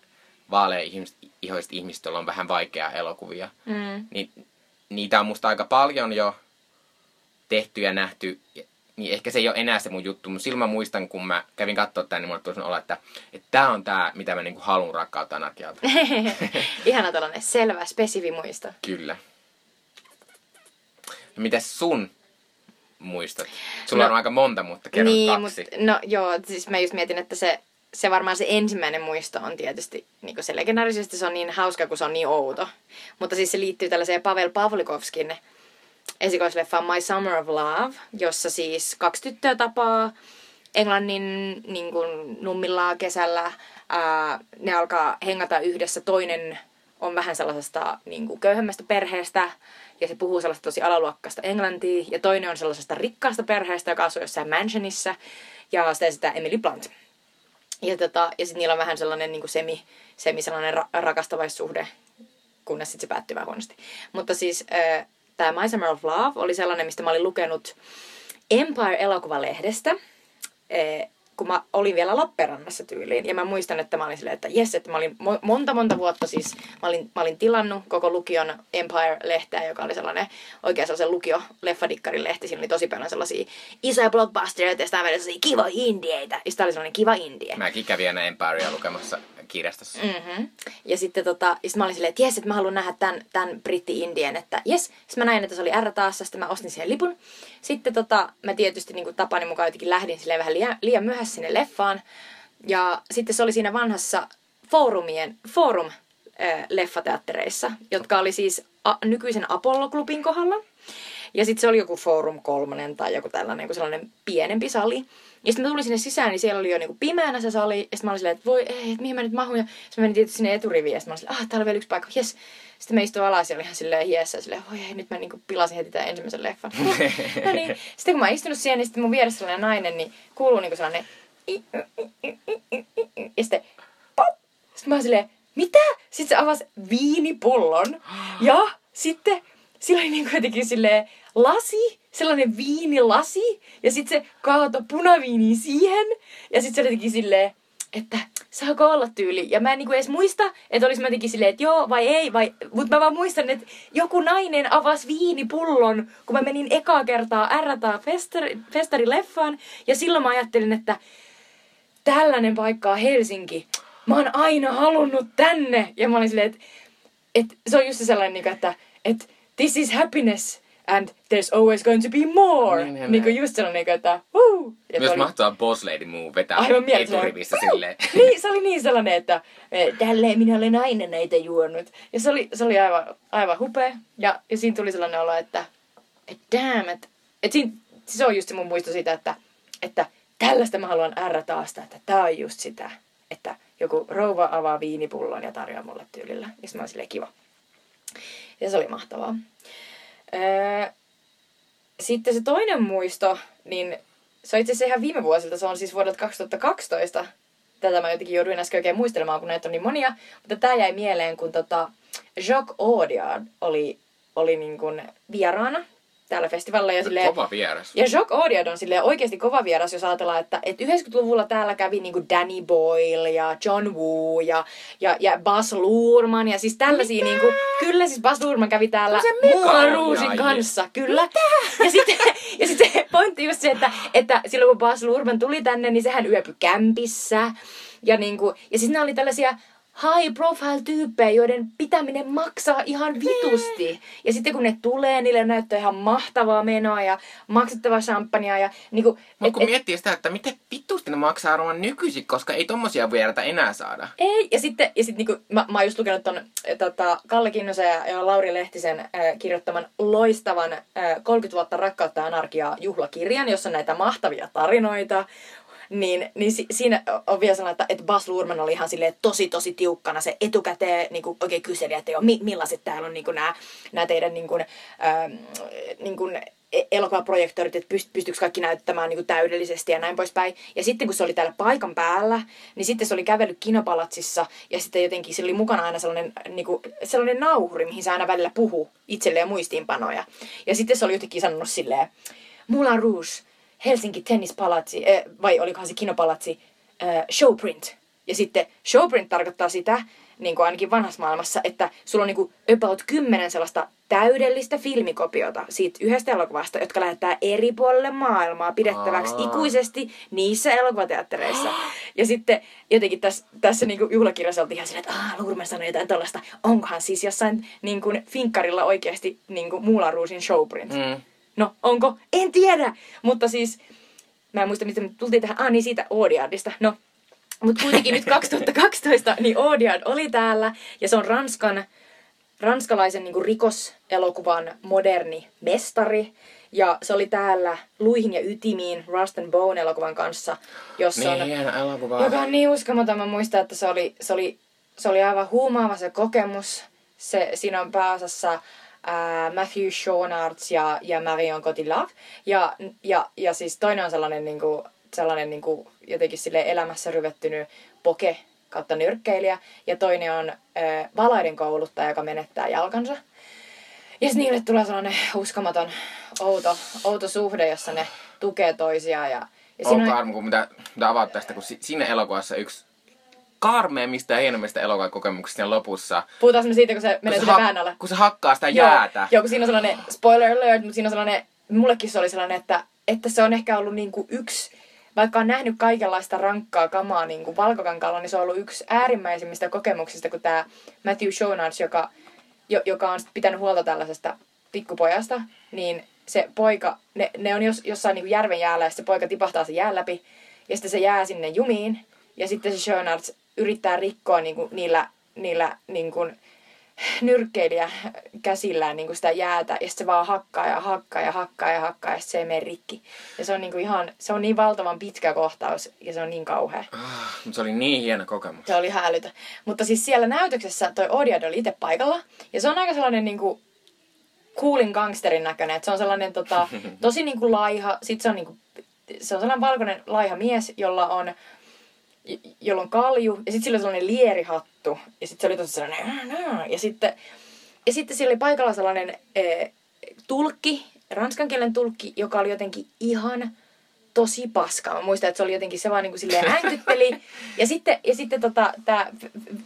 [SPEAKER 1] vaalea ihmiset, ihoiset ihmiset, joilla on vähän vaikeaa elokuvia.
[SPEAKER 2] Mm.
[SPEAKER 1] Niin, niitä on musta aika paljon jo tehty ja nähty, niin ehkä se ei ole enää se mun juttu, mutta silloin mä muistan, kun mä kävin katsoa tämän, niin mulle tuli olla, että, että tää on tää, mitä mä niinku haluan rakkautta anarkialta.
[SPEAKER 2] Ihana tällainen selvä, spesifi muisto.
[SPEAKER 1] Kyllä. No, mitäs sun muistat? Sulla
[SPEAKER 2] No,
[SPEAKER 1] on aika monta, mutta kerro
[SPEAKER 2] niin,
[SPEAKER 1] kaksi.
[SPEAKER 2] Mut, no joo, siis mä just mietin, että se, se varmaan se ensimmäinen muisto on tietysti, niin se legendaarisesti se on niin hauska, kun se on niin outo. Mutta siis se liittyy tällaiseen Pavel Pavlikovskin esikoisleffaan My Summer of Love, jossa siis kaksi tyttöä tapaa Englannin niin kuin, nummilla kesällä. Ää, ne alkaa hengata yhdessä. Toinen on vähän sellaisesta niin kuin, köyhemmästä perheestä ja se puhuu sellaista tosi alaluokkaista englantia. Ja toinen on sellaisesta rikkaasta perheestä, joka asuu jossain mansionissa ja sitä sitä Emily Blunt. Ja, tota, ja sitten niillä on vähän sellainen niin kuin semi, semi sellainen ra- rakastavaissuhde, kunnes sitten se päättyy vähän huonosti. Mutta siis äh, tämä My Summer of Love oli sellainen, mistä mä olin lukenut Empire-elokuvalehdestä, äh, kun mä olin vielä Lappeenrannassa tyyliin. Ja mä muistan, että mä olin silleen, että jes, että mä olin mo- monta monta vuotta siis, mä olin, mä olin tilannut koko lukion Empire-lehteä, joka oli sellainen oikein sellaisen lukio-leffadikkarin lehti. Siinä oli tosi paljon sellaisia isoja blockbustereita ja sitten välillä sellaisia kiva indieitä. Ja sitten oli sellainen kiva indie.
[SPEAKER 1] Mäkin kävin aina Emparea lukemassa kirjastossa. Mm.
[SPEAKER 2] Mm-hmm. Ja sitten tota, ja sit mä olin silleen, että jes, että mä haluan nähdä tämän, tämän britti-indien, että jes. Sitten mä näin, että se oli R taassa, sitten mä ostin siihen lipun. Sitten tota, mä tietysti niin tapani mukaan jotenkin lähdin silleen vähän liian, liian myöhässä sinne leffaan. Ja sitten se oli siinä vanhassa foorumien, forum leffateattereissa, jotka oli siis a, nykyisen Apollo-klubin kohdalla. Ja sitten se oli joku Forum kolmonen tai joku tällainen joku sellainen pienempi sali. Ja sitten mä tulin sinne sisään, niin siellä oli jo niinku pimeänä se sali. Ja sitten mä olin silleen, että voi ei, että mihin mä nyt mahun. Ja sitten mä menin tietysti sinne eturiviin. Ja sitten mä olin silleen, ah, täällä on vielä yksi paikka, jes. Sitten mä istuin alas ja oli ihan silleen hiessä. Silleen, voi ei, nyt mä niinku pilasin heti tämän ensimmäisen leffan. no niin. Sitten kun mä oon istunut siihen, niin sitten mun vieressä sellainen nainen, niin kuuluu niinku sellainen... Ja sitten pop! Sitten mä oon silleen, mitä? Sitten se avasi viinipullon. Ja sitten sillä oli niinku jotenkin silleen lasi, sellainen viinilasi. Ja sitten se kaatoi punaviiniä siihen. Ja sitten se jotenkin silleen, että saako olla tyyli. Ja mä en niinku edes muista, että olisi mä jotenkin silleen, että joo vai ei. Vai... Mutta mä vaan muistan, että joku nainen avasi viinipullon, kun mä menin ekaa kertaa R-taa festari, festarileffaan. Ja silloin mä ajattelin, että tällainen paikka on Helsinki. Mä oon aina halunnut tänne. Ja mä olin silleen, että, että se on just se sellainen, niin kuin, että, että this is happiness. And there's always going to be more.
[SPEAKER 1] Niin,
[SPEAKER 2] Niin,
[SPEAKER 1] niin,
[SPEAKER 2] kuin just sellainen, niin että woo! Ja
[SPEAKER 1] Myös
[SPEAKER 2] oli-
[SPEAKER 1] mahtava Boss Lady move vetää
[SPEAKER 2] Aivan
[SPEAKER 1] eturivistä silleen.
[SPEAKER 2] niin, se oli niin sellainen, että eh, tälleen minä olen aina näitä juonut. Ja se oli, se oli aivan, aivan hupea. Ja, ja siinä tuli sellainen olo, että, että damn, että, että siinä, se on just se mun muisto siitä, että, että tällaista mä haluan ärrä taas, että tää on just sitä, että joku rouva avaa viinipullon ja tarjoaa mulle tyylillä. Ja mä oon silleen kiva. Ja se oli mahtavaa. Sitten se toinen muisto, niin se on itse asiassa ihan viime vuosilta, se on siis vuodelta 2012. Tätä mä jotenkin jouduin äsken oikein muistelemaan, kun näitä on niin monia. Mutta tää jäi mieleen, kun tota Jacques Audiard oli, oli niin kuin vieraana täällä festivalla. Ja, silleen,
[SPEAKER 1] Kova vieras.
[SPEAKER 2] ja Jacques Audiard on silleen oikeasti kova vieras, jos ajatellaan, että, että 90-luvulla täällä kävi niinku Danny Boyle ja John Woo ja, ja, ja Bas Luhrmann ja siis tällaisia niinku, kyllä siis Bas Luhrmann kävi täällä
[SPEAKER 1] Se
[SPEAKER 2] Rougein
[SPEAKER 1] ohjaaja.
[SPEAKER 2] kanssa, kyllä. Ja sitten, ja sitten pointti just se, että, että silloin kun Bas Luhrmann tuli tänne, niin sehän yöpyi kämpissä. Ja, niinku, ja siis ne oli tällaisia high profile tyyppejä, joiden pitäminen maksaa ihan vitusti. Ja sitten kun ne tulee, niille näyttää ihan mahtavaa menoa ja maksettavaa champagnea ja niinku...
[SPEAKER 1] Mutta kun miettii sitä, että miten vittusti ne maksaa arvoa nykyisin, koska ei tommosia vieraita enää saada.
[SPEAKER 2] Ei, ja sitten, ja sitten niinku, mä, mä oon just lukenut ton äh, tota, Kalle Kinnusen ja, ja Lauri Lehtisen äh, kirjoittaman loistavan äh, 30 vuotta rakkautta ja anarkiaa juhlakirjan, jossa on näitä mahtavia tarinoita. Niin, niin si, siinä on vielä sellainen, että, että Bas Luhrmann oli ihan silleen tosi tosi tiukkana. Se etukäteen niin kuin, oikein kyseli, että joo, mi, millaiset täällä on niin kuin, nämä, nämä teidän niin kuin, ähm, niin kuin, e- elokuvaprojektorit, että pyst, pystyykö kaikki näyttämään niin kuin täydellisesti ja näin poispäin. Ja sitten kun se oli täällä paikan päällä, niin sitten se oli kävellyt kinopalatsissa ja sitten jotenkin sillä oli mukana aina sellainen, niin kuin, sellainen nauhuri, mihin se aina välillä puhuu itselleen muistiinpanoja. Ja sitten se oli jotenkin sanonut silleen, Moulin Rouge, Helsinki Tennispalatsi, äh, vai olikohan se kinopalatsi, äh, showprint. Ja sitten showprint tarkoittaa sitä, niin kuin ainakin vanhassa maailmassa, että sulla on niin kuin about kymmenen sellaista täydellistä filmikopiota siitä yhdestä elokuvasta, jotka lähettää eri puolille maailmaa pidettäväksi
[SPEAKER 1] Aa.
[SPEAKER 2] ikuisesti niissä elokuvateattereissa. Ja sitten jotenkin tässä, tässä niin kuin juhlakirjassa oltiin ihan silleen, että aah, Lurman sanoi jotain tällaista. Onkohan siis jossain niin kuin finkkarilla oikeasti niin kuin Moulin Rougein showprint?
[SPEAKER 1] Mm.
[SPEAKER 2] No, onko? En tiedä! Mutta siis, mä en muista, mistä me tultiin tähän. Ah, niin siitä Audiardista. No, mutta kuitenkin nyt 2012, niin Audiard oli täällä. Ja se on Ranskan, ranskalaisen niin rikoselokuvan moderni mestari. Ja se oli täällä Luihin ja ytimiin Rust and Bone elokuvan kanssa, jossa
[SPEAKER 1] Niin
[SPEAKER 2] on
[SPEAKER 1] hieno elokuva.
[SPEAKER 2] joka on niin uskomaton. Mä muistan, että se oli, se oli, se oli aivan huumaava se kokemus. Se, siinä on pääosassa ää, Matthew Schoenaerts ja, ja Marion Cotillard. Ja, ja, ja siis toinen on sellainen, niin kuin, sellainen niin kuin, jotenkin sille elämässä ryvettynyt poke kautta nyrkkeilijä. Ja toinen on ää, valaiden kouluttaja, joka menettää jalkansa. Ja sitten niille tulee sellainen uskomaton outo, outo suhde, jossa ne tukee toisiaan. Ja, ja
[SPEAKER 1] on
[SPEAKER 2] on-
[SPEAKER 1] karmu, kun mitä, mitä avaat tästä, kun si- siinä elokuvassa yksi karmeimmista ja hienommista elokuvakokemuksista siinä lopussa.
[SPEAKER 2] Puhutaan me siitä, kun se menee
[SPEAKER 1] kun,
[SPEAKER 2] sinne
[SPEAKER 1] hak-
[SPEAKER 2] vähän alle.
[SPEAKER 1] kun se hakkaa sitä
[SPEAKER 2] Joo,
[SPEAKER 1] jäätä.
[SPEAKER 2] Joo, kun siinä on sellainen, spoiler alert, mutta siinä on sellainen, mullekin se oli sellainen, että, että se on ehkä ollut niinku yksi, vaikka on nähnyt kaikenlaista rankkaa kamaa niin kuin valkokankaalla, niin se on ollut yksi äärimmäisimmistä kokemuksista, kun tämä Matthew Schoenaerts, joka, jo, joka on pitänyt huolta tällaisesta pikkupojasta, niin se poika, ne, ne on jos, jossain niin kuin järven jäällä ja se poika tipahtaa sen jään läpi ja sitten se jää sinne jumiin ja sitten se Schoenaerts yrittää rikkoa niin kuin niillä, niillä niin kuin, nyrkkeilijä käsillään niin kuin sitä jäätä ja sitten se vaan hakkaa ja hakkaa ja hakkaa ja hakkaa ja se ei mene rikki. Ja se on niin kuin ihan, se on niin valtavan pitkä kohtaus ja se on niin kauhea.
[SPEAKER 1] Ah, mutta se oli niin hieno kokemus.
[SPEAKER 2] Se oli ihan älytön. Mutta siis siellä näytöksessä toi Odiad oli itse paikalla ja se on aika sellainen niin kuin coolin gangsterin näköinen. Et se on sellainen tota, tosi niin kuin laiha, sit se on, niin kuin, se on sellainen valkoinen laiha mies, jolla on jolla on kalju, ja sitten sillä on sellainen lierihattu, ja sitten se oli tosi sellainen, ja sitten, ja sitten siellä oli paikalla sellainen e, tulkki, ranskan kielen tulkki, joka oli jotenkin ihan tosi paska. Mä muistan, että se oli jotenkin se vaan niin kuin silleen änkytteli. Ja sitten, ja sitten tota, tämä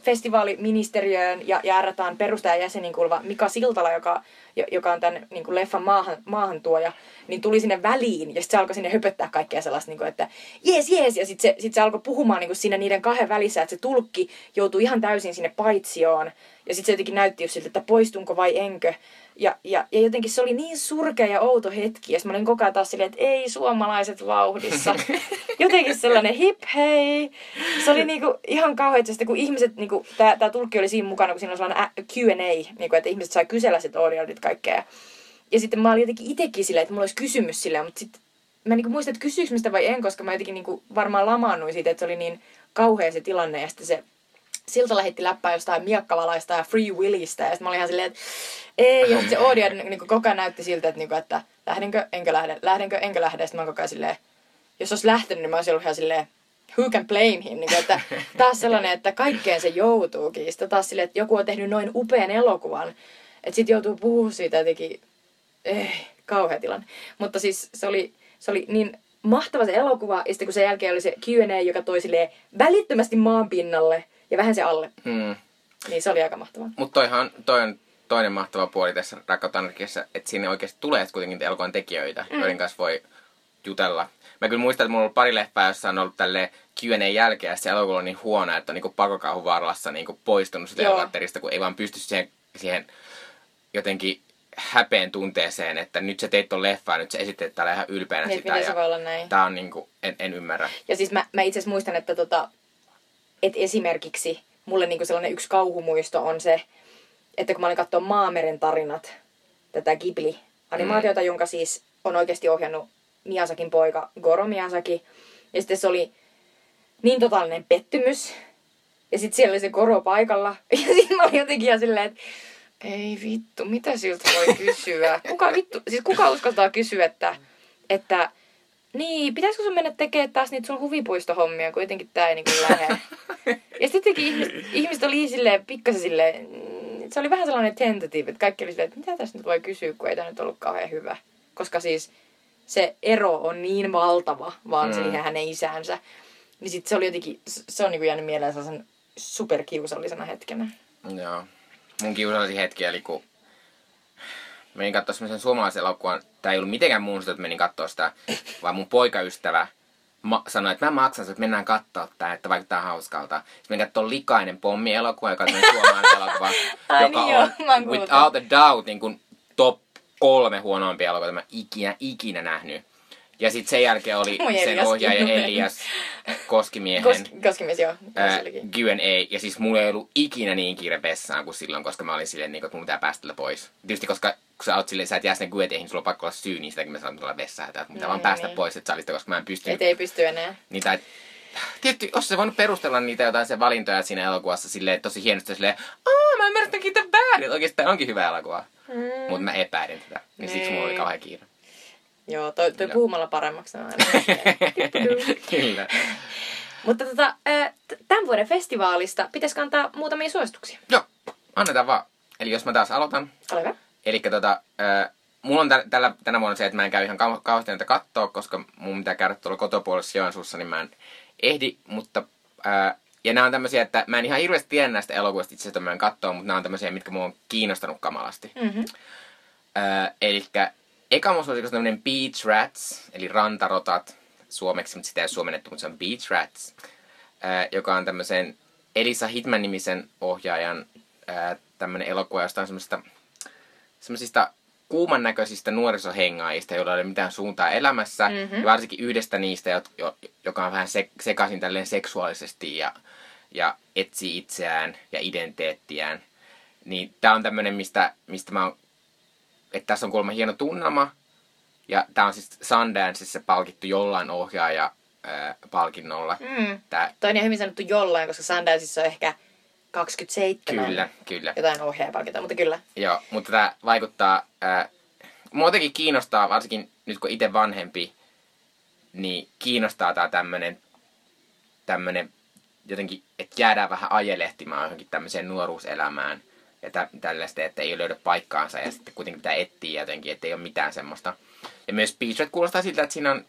[SPEAKER 2] festivaaliministeriöön ja, ja RTAn perustajajäsenin kuuluva Mika Siltala, joka, jo- joka on tämän niin kuin leffan maahan, maahantuoja, niin tuli sinne väliin ja sitten se alkoi sinne höpöttää kaikkea sellaista, niin kuin, että jees, jees. Ja sitten se, sit se alkoi puhumaan niin kuin siinä niiden kahden välissä, että se tulkki joutui ihan täysin sinne paitsioon. Ja sitten se jotenkin näytti just siltä, että poistunko vai enkö Ja, ja, ja jotenkin se oli niin surkea ja outo hetki. Ja mä olin koko ajan taas silleen, että ei suomalaiset vauhdissa. jotenkin sellainen hip hei. Se oli niinku ihan kauheasti, kun ihmiset, niinku, tää, tää tulkki oli siinä mukana, kun siinä on sellainen Q&A, niinku, että ihmiset sai kysellä sit audiodit kaikkea. Ja sitten mä olin jotenkin itekin silleen, että mulla olisi kysymys silleen, mutta sitten mä niinku muistan, että kysyykö mistä vai en, koska mä jotenkin niinku varmaan lamaannuin siitä, että se oli niin kauhea se tilanne. Ja sitten se Silta lähetti läppää jostain miakkavalaista ja Free Willistä. Ja sitten mä olin ihan silleen, että ei. Ja se audio niin koko ajan näytti siltä, että, niin kuin, että lähdenkö, enkö lähde, lähdenkö, enkö lähde. Sitten mä koko ajan silleen, jos olisi lähtenyt, niin mä olisin ollut ihan silleen, who can blame him? Niin kuin, että taas sellainen, että kaikkeen se joutuukin. Sitten taas silleen, että joku on tehnyt noin upean elokuvan. Että sitten joutuu puhumaan siitä jotenkin, ei, kauhea tilanne. Mutta siis se oli, se oli niin mahtava se elokuva, ja sitten kun sen jälkeen oli se Q&A, joka toi silleen välittömästi maan pinnalle ja vähän se alle.
[SPEAKER 1] Hmm.
[SPEAKER 2] Niin se oli aika mahtavaa.
[SPEAKER 1] Mutta toihan, toi on toinen mahtava puoli tässä Rakkautta Anarkiassa, että sinne oikeasti tulee kuitenkin elokuvan tekijöitä, mm. joiden kanssa voi jutella. Mä kyllä muistan, että mulla on ollut pari leffää, jossa on ollut tälle Q&A jälkeen, ja se elokuva on niin huono, että on niin pakokauhun varlassa niin poistunut sitä teatterista, kun ei vaan pysty siihen, siihen jotenkin häpeen tunteeseen, että nyt sä teit ton leffaa, nyt sä esittelet täällä ihan ylpeänä
[SPEAKER 2] niin,
[SPEAKER 1] sitä.
[SPEAKER 2] Ja se voi olla näin.
[SPEAKER 1] Tää on niinku, en, en ymmärrä.
[SPEAKER 2] Ja siis mä, mä itse asiassa muistan, että tota, et esimerkiksi mulle niinku sellainen yksi kauhumuisto on se, että kun mä olin katsoa Maameren tarinat, tätä Ghibli-animaatiota, mm. jonka siis on oikeasti ohjannut Miasakin poika Goro Miyazaki. Ja sitten se oli niin totaalinen pettymys. Ja sitten siellä oli se Goro paikalla. Ja sitten mä olin jotenkin ihan silleen, että ei vittu, mitä siltä voi kysyä? Kuka vittu, siis kuka uskaltaa kysyä, että, että niin, pitäisikö sun mennä tekemään taas niitä sun huvipuistohommia, kun jotenkin tää ei niinku lähde. ja sitten ihmiset, ihmiset oli silleen, pikkasen silleen, mm, se oli vähän sellainen tentative, että kaikki oli silleen, että mitä tässä nyt voi kysyä, kun ei tämä nyt ollut kauhean hyvä. Koska siis se ero on niin valtava, vaan mm. siihen hänen isänsä. Niin sit se oli jotenkin, se on niinku jäänyt mieleen sellaisen superkiusallisena hetkenä.
[SPEAKER 1] Joo mun kiusallisin hetki, eli kun menin katsoa semmoisen suomalaisen elokuvan, tää ei ollut mitenkään muun että menin katsoa sitä, vaan mun poikaystävä ma- sanoi, että mä maksan että mennään katsoa tää, että vaikuttaa hauskalta. Sitten menin katsoa Likainen pommi-elokuva, joka on suomalainen elokuva, joka
[SPEAKER 2] niin on,
[SPEAKER 1] on without a doubt niin kuin top kolme huonoimpia elokuvia, mä ikinä, ikinä nähnyt. Ja sitten sen jälkeen oli Moi sen Elias ohjaaja Elias Koskimiehen
[SPEAKER 2] Kos- Koskimies, joo.
[SPEAKER 1] Ää, Q&A. Ja siis mulla ei ollut ikinä niin kiire vessaan kuin silloin, koska mä olin silleen, niin, että mun pitää päästä pois. Tietysti koska kun sä oot silleen, sä et jää sinne Q&Ahin, niin sulla on pakko olla syy, niin sitäkin mä saan tulla vessaan. Että mun pitää no, vaan päästä niin. pois että salista, koska mä en pysty.
[SPEAKER 2] Et ei pysty enää.
[SPEAKER 1] Niin, tai, tietty, jos se voinut perustella niitä jotain se valintoja siinä elokuvassa silleen, tosi hienosti silleen, aah, mä ymmärrän kiitä väärin, oikeesti tämä onkin hyvä elokuva. Mm. Mutta mä epäilin tätä, niin siksi mulla oli niin. kauhean kiire.
[SPEAKER 2] Joo, toi, toi no. puhumalla paremmaksi on aina.
[SPEAKER 1] Kyllä.
[SPEAKER 2] Mutta tota, tämän vuoden festivaalista pitäisikö antaa muutamia suosituksia?
[SPEAKER 1] Joo, annetaan vaan. Eli jos mä taas aloitan.
[SPEAKER 2] Ole hyvä.
[SPEAKER 1] Eli tota, mulla on tä- tällä, tänä vuonna se, että mä en käy ihan kau- kauheasti näitä kattoa, koska mun pitää käydä tuolla kotopuolessa Joensuussa, niin mä en ehdi, mutta ää, ja nämä on tämmöisiä, että mä en ihan hirveästi tiedä näistä elokuvista itse asiassa, mä en katsoa, mutta nämä on tämmöisiä, mitkä mua on kiinnostanut kamalasti. Mm-hmm. eli eka mun suosikin on tämmöinen Beach Rats, eli rantarotat suomeksi, mutta sitä ei ole suomennettu, mutta se on Beach Rats, ää, joka on tämmöisen Elisa Hitman-nimisen ohjaajan ää, tämmöinen elokuva, josta on semmoista, semmoisista kuuman näköisistä nuorisohengaajista, joilla ei ole mitään suuntaa elämässä. Mm-hmm. Ja varsinkin yhdestä niistä, joka on vähän se, sekaisin tälleen seksuaalisesti ja, ja etsii itseään ja identiteettiään. Niin tää on tämmönen, mistä, mistä mä oon että tässä on kuulemma hieno tunnelma. Ja tämä on siis Sundanceissa palkittu jollain ohjaaja ää, palkinnolla.
[SPEAKER 2] Mm. Tää... Toi on ihan hyvin sanottu jollain, koska Sundanceissa on ehkä 27
[SPEAKER 1] kyllä, kyllä.
[SPEAKER 2] jotain ohjaajapalkintoa, mutta kyllä.
[SPEAKER 1] Joo, mutta tämä vaikuttaa... Ää, mua jotenkin kiinnostaa, varsinkin nyt kun itse vanhempi, niin kiinnostaa tämä tämmönen, tämmönen jotenkin, että jäädään vähän ajelehtimaan johonkin tämmöiseen nuoruuselämään – ja tä, tällaista, että ei löydä paikkaansa ja sitten kuitenkin pitää etsiä jotenkin, että ei ole mitään semmoista. Ja myös Beach kuulostaa siltä, että siinä on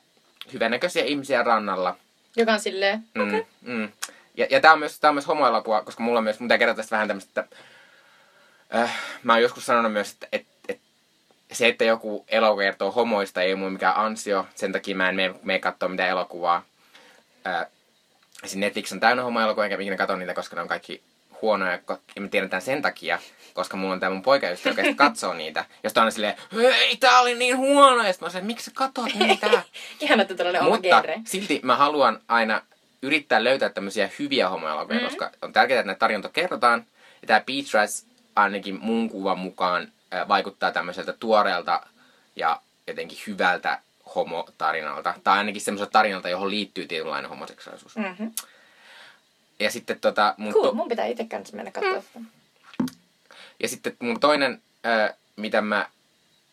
[SPEAKER 1] hyvänäköisiä ihmisiä rannalla.
[SPEAKER 2] Joka on silleen, mm, okay.
[SPEAKER 1] mm. Ja, ja tämä on myös, tää on myös homoelokuva, koska mulla on myös, mun kertoa tästä vähän tämmöistä, että äh, mä oon joskus sanonut myös, että, että, että se, että joku elokuva kertoo homoista ei ole mun mikään ansio, sen takia mä en mene, mene katsoa mitään elokuvaa. Äh, Netflix on täynnä homoelokuvia, enkä ikinä katso niitä, koska ne on kaikki huonoja, ja me tiedetään sen takia, koska mulla on tää mun poikaystävä, joka sitten katsoo niitä. Josta on aina silleen, hei, tää oli niin huono. Ja sit mä silleen, miksi sä katot niitä?
[SPEAKER 2] Ihana, että tällainen
[SPEAKER 1] Mutta silti mä haluan aina yrittää löytää tämmöisiä hyviä homoelokuvia, mm. koska on tärkeää, että näitä tarjonta kerrotaan. Ja tämä Beach Rats ainakin mun kuvan mukaan vaikuttaa tämmöiseltä tuoreelta ja jotenkin hyvältä homotarinalta. Tai ainakin semmoiselta tarinalta, johon liittyy tietynlainen homoseksuaalisuus. Mm.
[SPEAKER 2] Mm-hmm.
[SPEAKER 1] Ja sitten tota, mun,
[SPEAKER 2] Cool,
[SPEAKER 1] to-
[SPEAKER 2] mun pitää itse kanssa mennä katsoa sitä.
[SPEAKER 1] ja sitten mun toinen, äh, mitä mä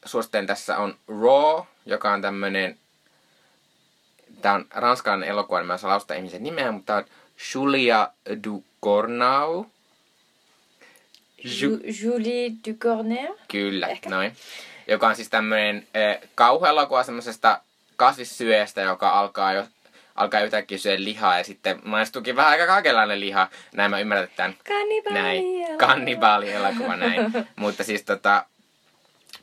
[SPEAKER 1] suosittelen tässä on Raw, joka on tämmönen, tää on ranskalainen elokuva, niin mä en saa laustaa ihmisen nimeä, mutta tää on Julia Ducournau. Ju-
[SPEAKER 2] Ju- Julie Ducournau.
[SPEAKER 1] Kyllä,
[SPEAKER 2] Ehkä.
[SPEAKER 1] noin. Joka on siis tämmöinen äh, kauhuelokuva semmoisesta kasvissyöstä, joka alkaa jo alkaa yhtäkkiä syödä lihaa ja sitten maistuukin vähän aika kaikenlainen liha. Näin mä ymmärrän tämän
[SPEAKER 2] Kannibaali.
[SPEAKER 1] näin, kannibaalielokuva näin. mutta siis tota,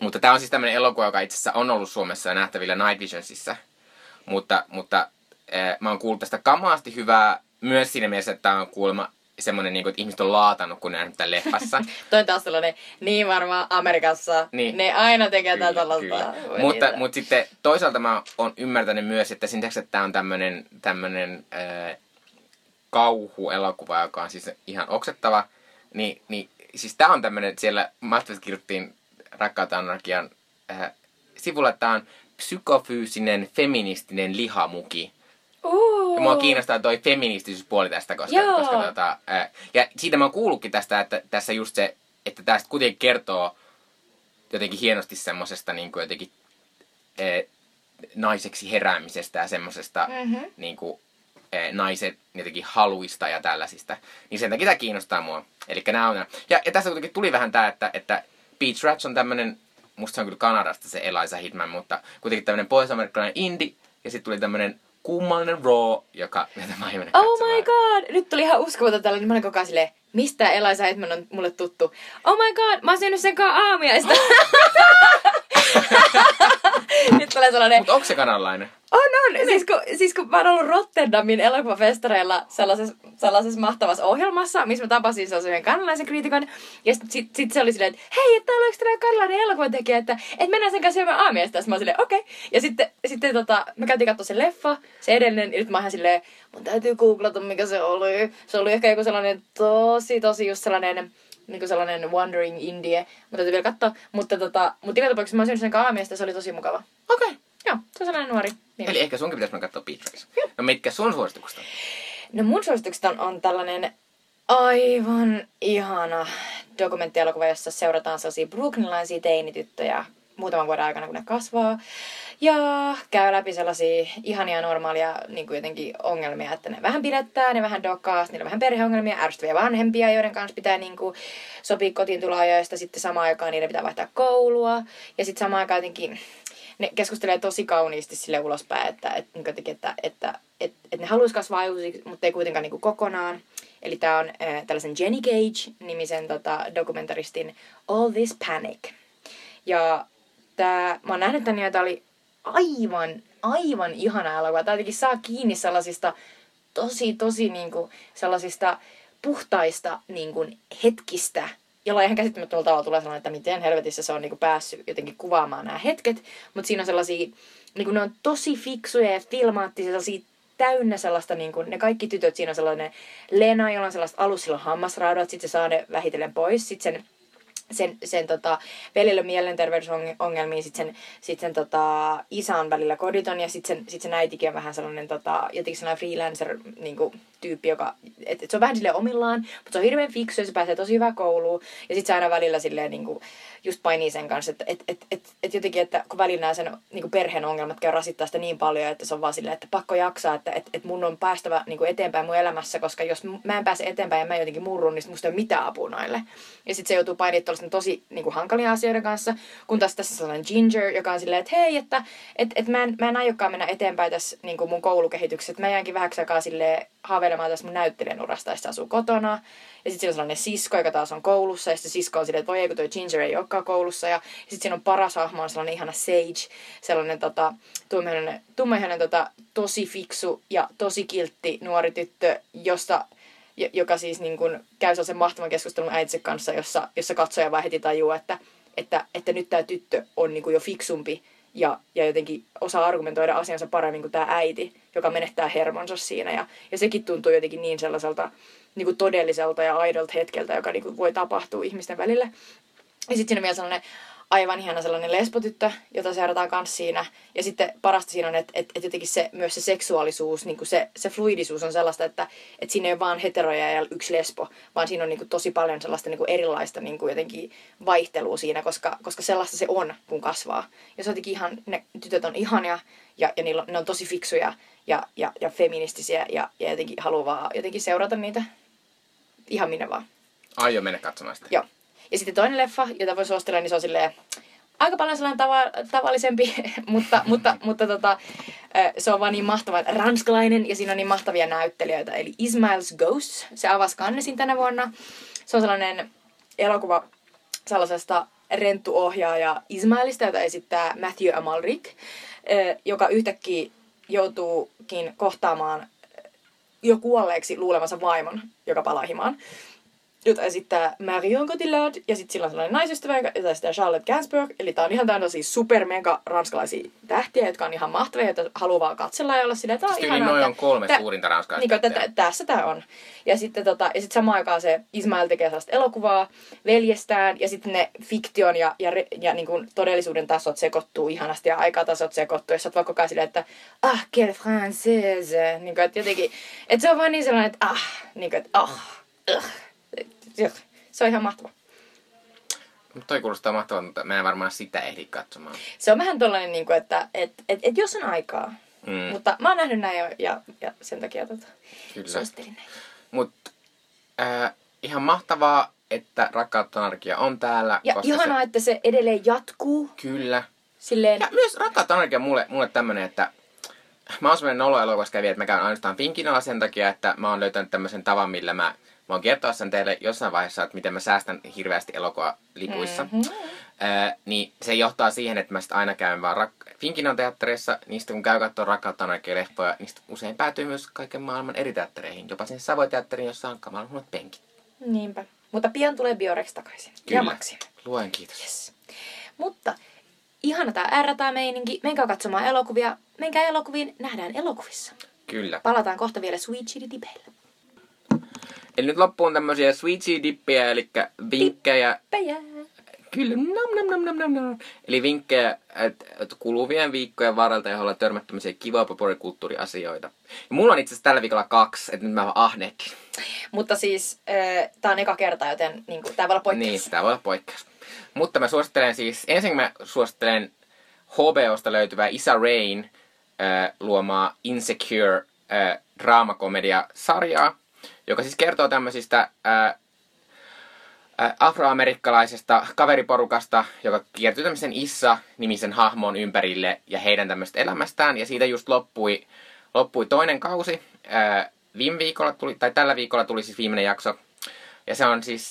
[SPEAKER 1] mutta tämä on siis tämmöinen elokuva, joka itse asiassa on ollut Suomessa ja nähtävillä Night Visionsissa. Mutta, mutta äh, mä oon kuullut tästä kamaasti hyvää myös siinä mielessä, että tämä on kuulemma semmoinen, niin kuin, että ihmiset on laatannut, kun ne on tämän leffassa.
[SPEAKER 2] Toi on taas sellainen, niin varmaan Amerikassa,
[SPEAKER 1] Niin.
[SPEAKER 2] ne aina tekee
[SPEAKER 1] Kyllä,
[SPEAKER 2] tällaista.
[SPEAKER 1] Mutta, mutta sitten toisaalta mä oon ymmärtänyt myös, että sen lisäksi, että tämä on tämmöinen, tämmöinen äh, kauhuelokuva, joka on siis ihan oksettava, niin, niin siis tämä on tämmöinen, siellä Masterissa kirjoittiin Rakkautta anarkian äh, sivulla, että tämä on psykofyysinen feministinen lihamuki.
[SPEAKER 2] Uh.
[SPEAKER 1] Ja mua kiinnostaa toi feministisyyspuoli tästä, koska,
[SPEAKER 2] Joo.
[SPEAKER 1] koska tota, ää, ja siitä mä oon kuullutkin tästä, että tässä just se, että tästä kuitenkin kertoo jotenkin hienosti semmosesta niin kuin jotenkin ää, naiseksi heräämisestä ja semmosesta
[SPEAKER 2] Mhm.
[SPEAKER 1] niin kuin, ää, naisen jotenkin haluista ja tällaisista. Niin sen takia tämä kiinnostaa mua. Eli nämä on. Ja, ja tässä kuitenkin tuli vähän tää, että, että Beach Rats on tämmönen, musta se on kyllä Kanadasta se Eliza Hitman, mutta kuitenkin tämmönen pohjois-amerikkalainen indie, ja sitten tuli tämmönen kummallinen Raw, joka, jota mä
[SPEAKER 2] Oh my god! Nyt tuli ihan uskomaton tällainen. Mä olin koko ajan silleen, mistä Eliza Hitman on mulle tuttu? Oh my god! Mä oon syönyt sen kanssa aamiaista. Nyt tulee sellainen,
[SPEAKER 1] Mutta onko se kanadalainen?
[SPEAKER 2] on on! Siis kun, siis kun mä oon ollut Rotterdamin elokuvafestareilla sellaisessa, sellaisessa mahtavassa ohjelmassa, missä mä tapasin sellaisen yhden kanalaisen kriitikon. Ja sit, sit, sit se oli silleen, että hei, että täällä olisi tällainen kanalainen elokuvatekijä, että, että mennään sen kanssa syömään aamiaista. Sitten mä oon silleen, okei. Okay. Ja sitten, sitten tota, me käytiin katsoa se leffa, se edellinen, ja nyt mä oon silleen, mun täytyy googlata, mikä se oli. Se oli ehkä joku sellainen tosi, tosi just sellainen, niin kuin sellainen Wandering Indie. Mutta täytyy vielä katsoa. Mutta, tota, mutta joka tapauksessa mä oon syönyt sen ja se oli tosi mukava.
[SPEAKER 1] Okei. Okay.
[SPEAKER 2] Joo, se on sellainen nuori. Niin.
[SPEAKER 1] Eli ehkä sunkin pitäisi mennä katsoa Rats. No mitkä sun suositukset on?
[SPEAKER 2] No mun suositukset on, on tällainen aivan ihana dokumenttielokuva, jossa seurataan sellaisia brooklynilaisia teinityttöjä muutaman vuoden aikana, kun ne kasvaa. Ja käy läpi sellaisia ihania normaalia niin kuin jotenkin ongelmia, että ne vähän pidättää, ne vähän dokaa, niillä on vähän perheongelmia, ärsyttäviä vanhempia, joiden kanssa pitää niin kuin sopia kotiin tuloajoista, sitten samaan aikaan niiden pitää vaihtaa koulua. Ja sitten samaan aikaan jotenkin ne keskustelee tosi kauniisti sille ulospäin, että, että, niin jotenkin, että, että, että, että ne haluaisi kasvaa aikuisiksi, mutta ei kuitenkaan niin kuin kokonaan. Eli tämä on äh, tällaisen Jenny Cage-nimisen tota, dokumentaristin All This Panic. Ja tää, mä oon nähnyt tän ja tää oli aivan, aivan ihana elokuva. Tää jotenkin saa kiinni sellaisista tosi, tosi niinku sellaisista puhtaista niinku hetkistä, jolla ihan käsittämättömällä tavalla tulee sellainen, että miten helvetissä se on niinku päässyt jotenkin kuvaamaan nämä hetket. Mutta siinä on sellaisia, niinku ne on tosi fiksuja ja filmaattisia, sellaisia täynnä sellaista, niin kuin, ne kaikki tytöt, siinä on sellainen Lena, jolla on sellaista alussa sillä on hammasraudat, sitten se saa ne vähitellen pois, sitten sen sen, sen tota, veljellä on mielenterveysongelmia, sitten sen, sit sen tota, isä on välillä koditon ja sitten sen, sit sen äitikin on vähän sellainen tota, jotenkin sellainen freelancer niin kuin, tyyppi, joka, et, et se on vähän sille omillaan, mutta se on hirveän fiksu ja se pääsee tosi hyvään kouluun ja sitten se aina välillä silleen niin kuin, just painii sen kanssa, että et, et, et, et jotenkin, että kun välillä nämä sen niin kuin perheen ongelmat käy rasittaa sitä niin paljon, että se on vaan silleen, että pakko jaksaa, että et, et mun on päästävä niin kuin eteenpäin mun elämässä, koska jos mä en pääse eteenpäin ja mä jotenkin murrun, niin musta ei ole mitään apua noille. Ja sitten se joutuu painimaan tosi niin kuin hankalia asioiden kanssa, kun taas tässä sellainen Ginger, joka on silleen, että hei, että et, et mä, en, mä en aiokaan mennä eteenpäin tässä niin kuin mun koulukehityksessä, että mä jäänkin vähäksi aikaa silleen haaveilemaan tässä mun näyttelijän urasta, ja se asuu kotona. Ja sitten siinä on sellainen sisko, joka taas on koulussa, ja sitten sisko on silleen, että voi ei, kun toi Ginger ei olekaan koulussa. Ja, sitten siinä on paras hahmo, on sellainen ihana Sage, sellainen tota, tummaihoinen, tummaihoinen tota, tosi fiksu ja tosi kiltti nuori tyttö, josta jo- joka siis niin kuin käy sellaisen mahtavan keskustelun äitinsä kanssa, jossa, jossa katsoja vaan heti tajuaa, että, että, että nyt tämä tyttö on niin kuin jo fiksumpi ja, ja jotenkin osaa argumentoida asiansa paremmin kuin tämä äiti, joka menettää hermonsa siinä. Ja, ja sekin tuntuu jotenkin niin sellaiselta niin kuin todelliselta ja aidolta hetkeltä, joka niin kuin voi tapahtua ihmisten välillä. Ja sitten siinä on vielä sellainen aivan ihana sellainen lesbotyttö, jota seurataan kanssa siinä. Ja sitten parasta siinä on, että, että, että jotenkin se, myös se seksuaalisuus, niin kuin se, se fluidisuus on sellaista, että, että siinä ei ole vaan heteroja ja yksi lesbo, vaan siinä on niin kuin tosi paljon sellaista niin kuin erilaista niin kuin jotenkin vaihtelua siinä, koska, koska sellaista se on, kun kasvaa. Ja se on jotenkin ihan, ne tytöt on ihania ja, ja niillä ne on tosi fiksuja ja, ja, ja feministisiä ja, ja jotenkin haluaa jotenkin seurata niitä ihan minne vaan.
[SPEAKER 1] Aion mennä katsomaan sitä.
[SPEAKER 2] Joo. Ja sitten toinen leffa, jota voi suositella, niin se on silleen aika paljon sellainen tava- tavallisempi, mutta, mutta, mutta tota, se on vaan niin mahtava ranskalainen ja siinä on niin mahtavia näyttelijöitä. Eli Ismail's Ghosts, se avasi Cannesin tänä vuonna. Se on sellainen elokuva sellaisesta renttuohjaaja Ismailista, jota esittää Matthew Amalric, joka yhtäkkiä joutuukin kohtaamaan jo kuolleeksi luulemansa vaimon, joka palaa himaan jota esittää Marion Cotillard, ja sitten sillä on sellainen naisystävä, jota esittää Charlotte Gainsbourg, eli tää on ihan täynnä siis super mega ranskalaisia tähtiä, jotka on ihan mahtavia, joita haluaa vaan katsella ja olla että tää on
[SPEAKER 1] Siis
[SPEAKER 2] ihanaa.
[SPEAKER 1] noin on kolme
[SPEAKER 2] tä-
[SPEAKER 1] suurinta ranskalaista
[SPEAKER 2] Niin, että
[SPEAKER 1] tähteä.
[SPEAKER 2] tä- tässä tämä on. Ja sitten tota, ja sit samaan aikaan se Ismail tekee sellaista elokuvaa veljestään, ja sitten ne fiktion ja, ja, re- ja niin kuin todellisuuden tasot sekoittuu ihanasti, ja aikatasot sekoittuu, ja sä oot vaan koko silleen, että ah, quelle française, niin kuin, että jotenkin, että se on vaan niin sellainen, että ah, niin kuin, että ah, ugh. Se on ihan mahtava.
[SPEAKER 1] Mutta toi kuulostaa mahtavalta, mutta mä en varmaan sitä ehdi katsomaan.
[SPEAKER 2] Se on vähän tollainen, niin kuin, että et, et, et jos on aikaa.
[SPEAKER 1] Mm.
[SPEAKER 2] Mutta mä oon nähnyt näin jo, ja, ja sen takia tota,
[SPEAKER 1] Kyllä.
[SPEAKER 2] suosittelin näin.
[SPEAKER 1] Mutta äh, ihan mahtavaa, että Rakkautta Anarkia on täällä.
[SPEAKER 2] Ja
[SPEAKER 1] koska
[SPEAKER 2] ihanaa,
[SPEAKER 1] se,
[SPEAKER 2] että se edelleen jatkuu.
[SPEAKER 1] Kyllä.
[SPEAKER 2] Silleen,
[SPEAKER 1] Ja myös Rakkautta Anarkia mulle, mulle tämmönen, että mä oon semmonen nolo kävijä, että mä käyn ainoastaan Finkinalla sen takia, että mä oon löytänyt tämmöisen tavan, millä mä voin kertoa sen teille jossain vaiheessa, että miten mä säästän hirveästi elokuvalipuissa. Mm-hmm. Äh, niin se johtaa siihen, että mä sit aina käyn vaan rak- Finkinan teattereissa, niistä kun käy katsoa Rakkautta Anarkia leffoja, niistä usein päätyy myös kaiken maailman eri teattereihin, jopa sinne Savoy-teatteriin, jossa on kamalan huonot penkit.
[SPEAKER 2] niinpä. Mutta pian tulee Biorex takaisin. Ja
[SPEAKER 1] Kyllä.
[SPEAKER 2] Maxi.
[SPEAKER 1] Luen kiitos.
[SPEAKER 2] Yes. Mutta ihana tää R-meininki. Menkää katsomaan elokuvia. Menkää elokuviin, nähdään elokuvissa.
[SPEAKER 1] Kyllä.
[SPEAKER 2] Palataan kohta vielä Sweet Chili Dipeillä.
[SPEAKER 1] Eli nyt loppuun tämmöisiä tea dippejä, eli vinkkejä.
[SPEAKER 2] Päjää.
[SPEAKER 1] Kyllä, nam nam nam nam nam nam. Eli vinkkejä et, et kuluvien viikkojen varrelta, ollaan törmät tämmöisiä kivoja populaarikulttuuriasioita. Ja mulla on itse asiassa tällä viikolla kaksi, että nyt mä ahneekin.
[SPEAKER 2] Mutta siis äh, tää on eka kerta, joten niin kuin, tää voi olla poikkeus.
[SPEAKER 1] Niin, tämä voi olla poikkeus. Mutta mä suosittelen siis, ensin mä suosittelen HBOsta löytyvää Isa Rain äh, luomaa Insecure äh, draamakomedia-sarjaa, joka siis kertoo tämmöisistä äh, äh, afroamerikkalaisesta kaveriporukasta, joka kiertyy tämmöisen Issa-nimisen hahmon ympärille ja heidän tämmöistä elämästään. Ja siitä just loppui, loppui toinen kausi. Äh, viime viikolla tuli, tai tällä viikolla tuli siis viimeinen jakso. Ja se on siis,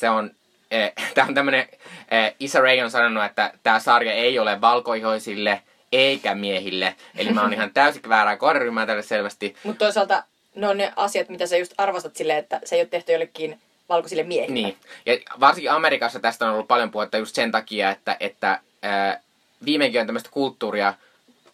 [SPEAKER 1] se on, tää on tämmönen, äh, Issa Rae on sanonut, että tämä sarja ei ole valkoihoisille eikä miehille. Eli mä oon ihan täysin väärää kohderyhmää tälle selvästi.
[SPEAKER 2] Mutta toisaalta ne on ne asiat, mitä sä just arvostat silleen, että se ei ole tehty jollekin valkoisille miehille.
[SPEAKER 1] Niin. Ja varsinkin Amerikassa tästä on ollut paljon puhetta just sen takia, että, että ää, viimeinkin on tämmöistä kulttuuria,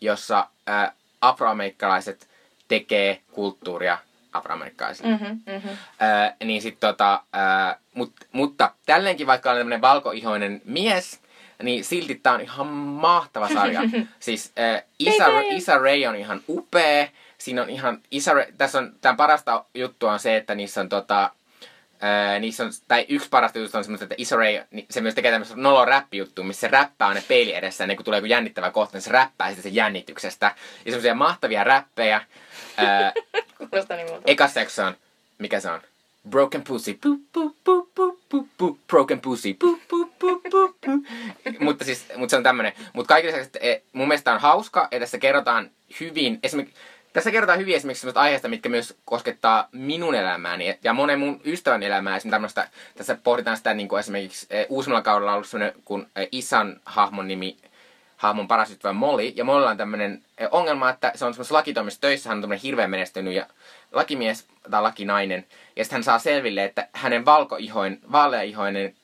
[SPEAKER 1] jossa ää, afroamerikkalaiset tekee kulttuuria afroamerikkalaisille. Mm.
[SPEAKER 2] Mm-hmm, mm-hmm.
[SPEAKER 1] Ää, niin sit tota, ää, mut, mutta tälleenkin vaikka on tämmöinen valkoihoinen mies, niin silti tää on ihan mahtava sarja. siis ää, Isa! Isa Ray on ihan upea. Siinä on ihan, Ray, tässä on, tämän parasta juttua on se, että niissä on tota, Öö, niissä on, tai yksi parasta juttu on semmoista, että niin se myös tekee tämmöistä nolo räppijuttua, missä se räppää ne peili edessä, ja kun tulee joku jännittävä kohta, niin se räppää sitten sen jännityksestä. Ja semmoisia mahtavia räppejä. Öö,
[SPEAKER 2] Kuulostaa niin muuta.
[SPEAKER 1] ekassa jaksossa on, mikä se on? Broken pussy, pu, pu, pu, pu, pu, pu, broken pussy, pu, pu, pu, pu, pu. mutta siis, mutta se on tämmönen. Mutta kaikille että mun mielestä on hauska, ja tässä kerrotaan hyvin, esimerkiksi, tässä kerrotaan hyvin esimerkiksi sellaista aiheesta, mitkä myös koskettaa minun elämääni ja monen mun ystävän elämää. Esimerkiksi tässä pohditaan sitä niin kuin esimerkiksi eh, uusimmalla kaudella on ollut sellainen, kun eh, Isan hahmon nimi hahmon paras ystävä Molly. Ja Mollylla on tämmöinen ongelma, että se on semmoisessa lakitoimissa töissä, hän on tämmöinen hirveän menestynyt ja lakimies tai lakinainen, ja sitten hän saa selville, että hänen valkoihoin, vaaleaihoinen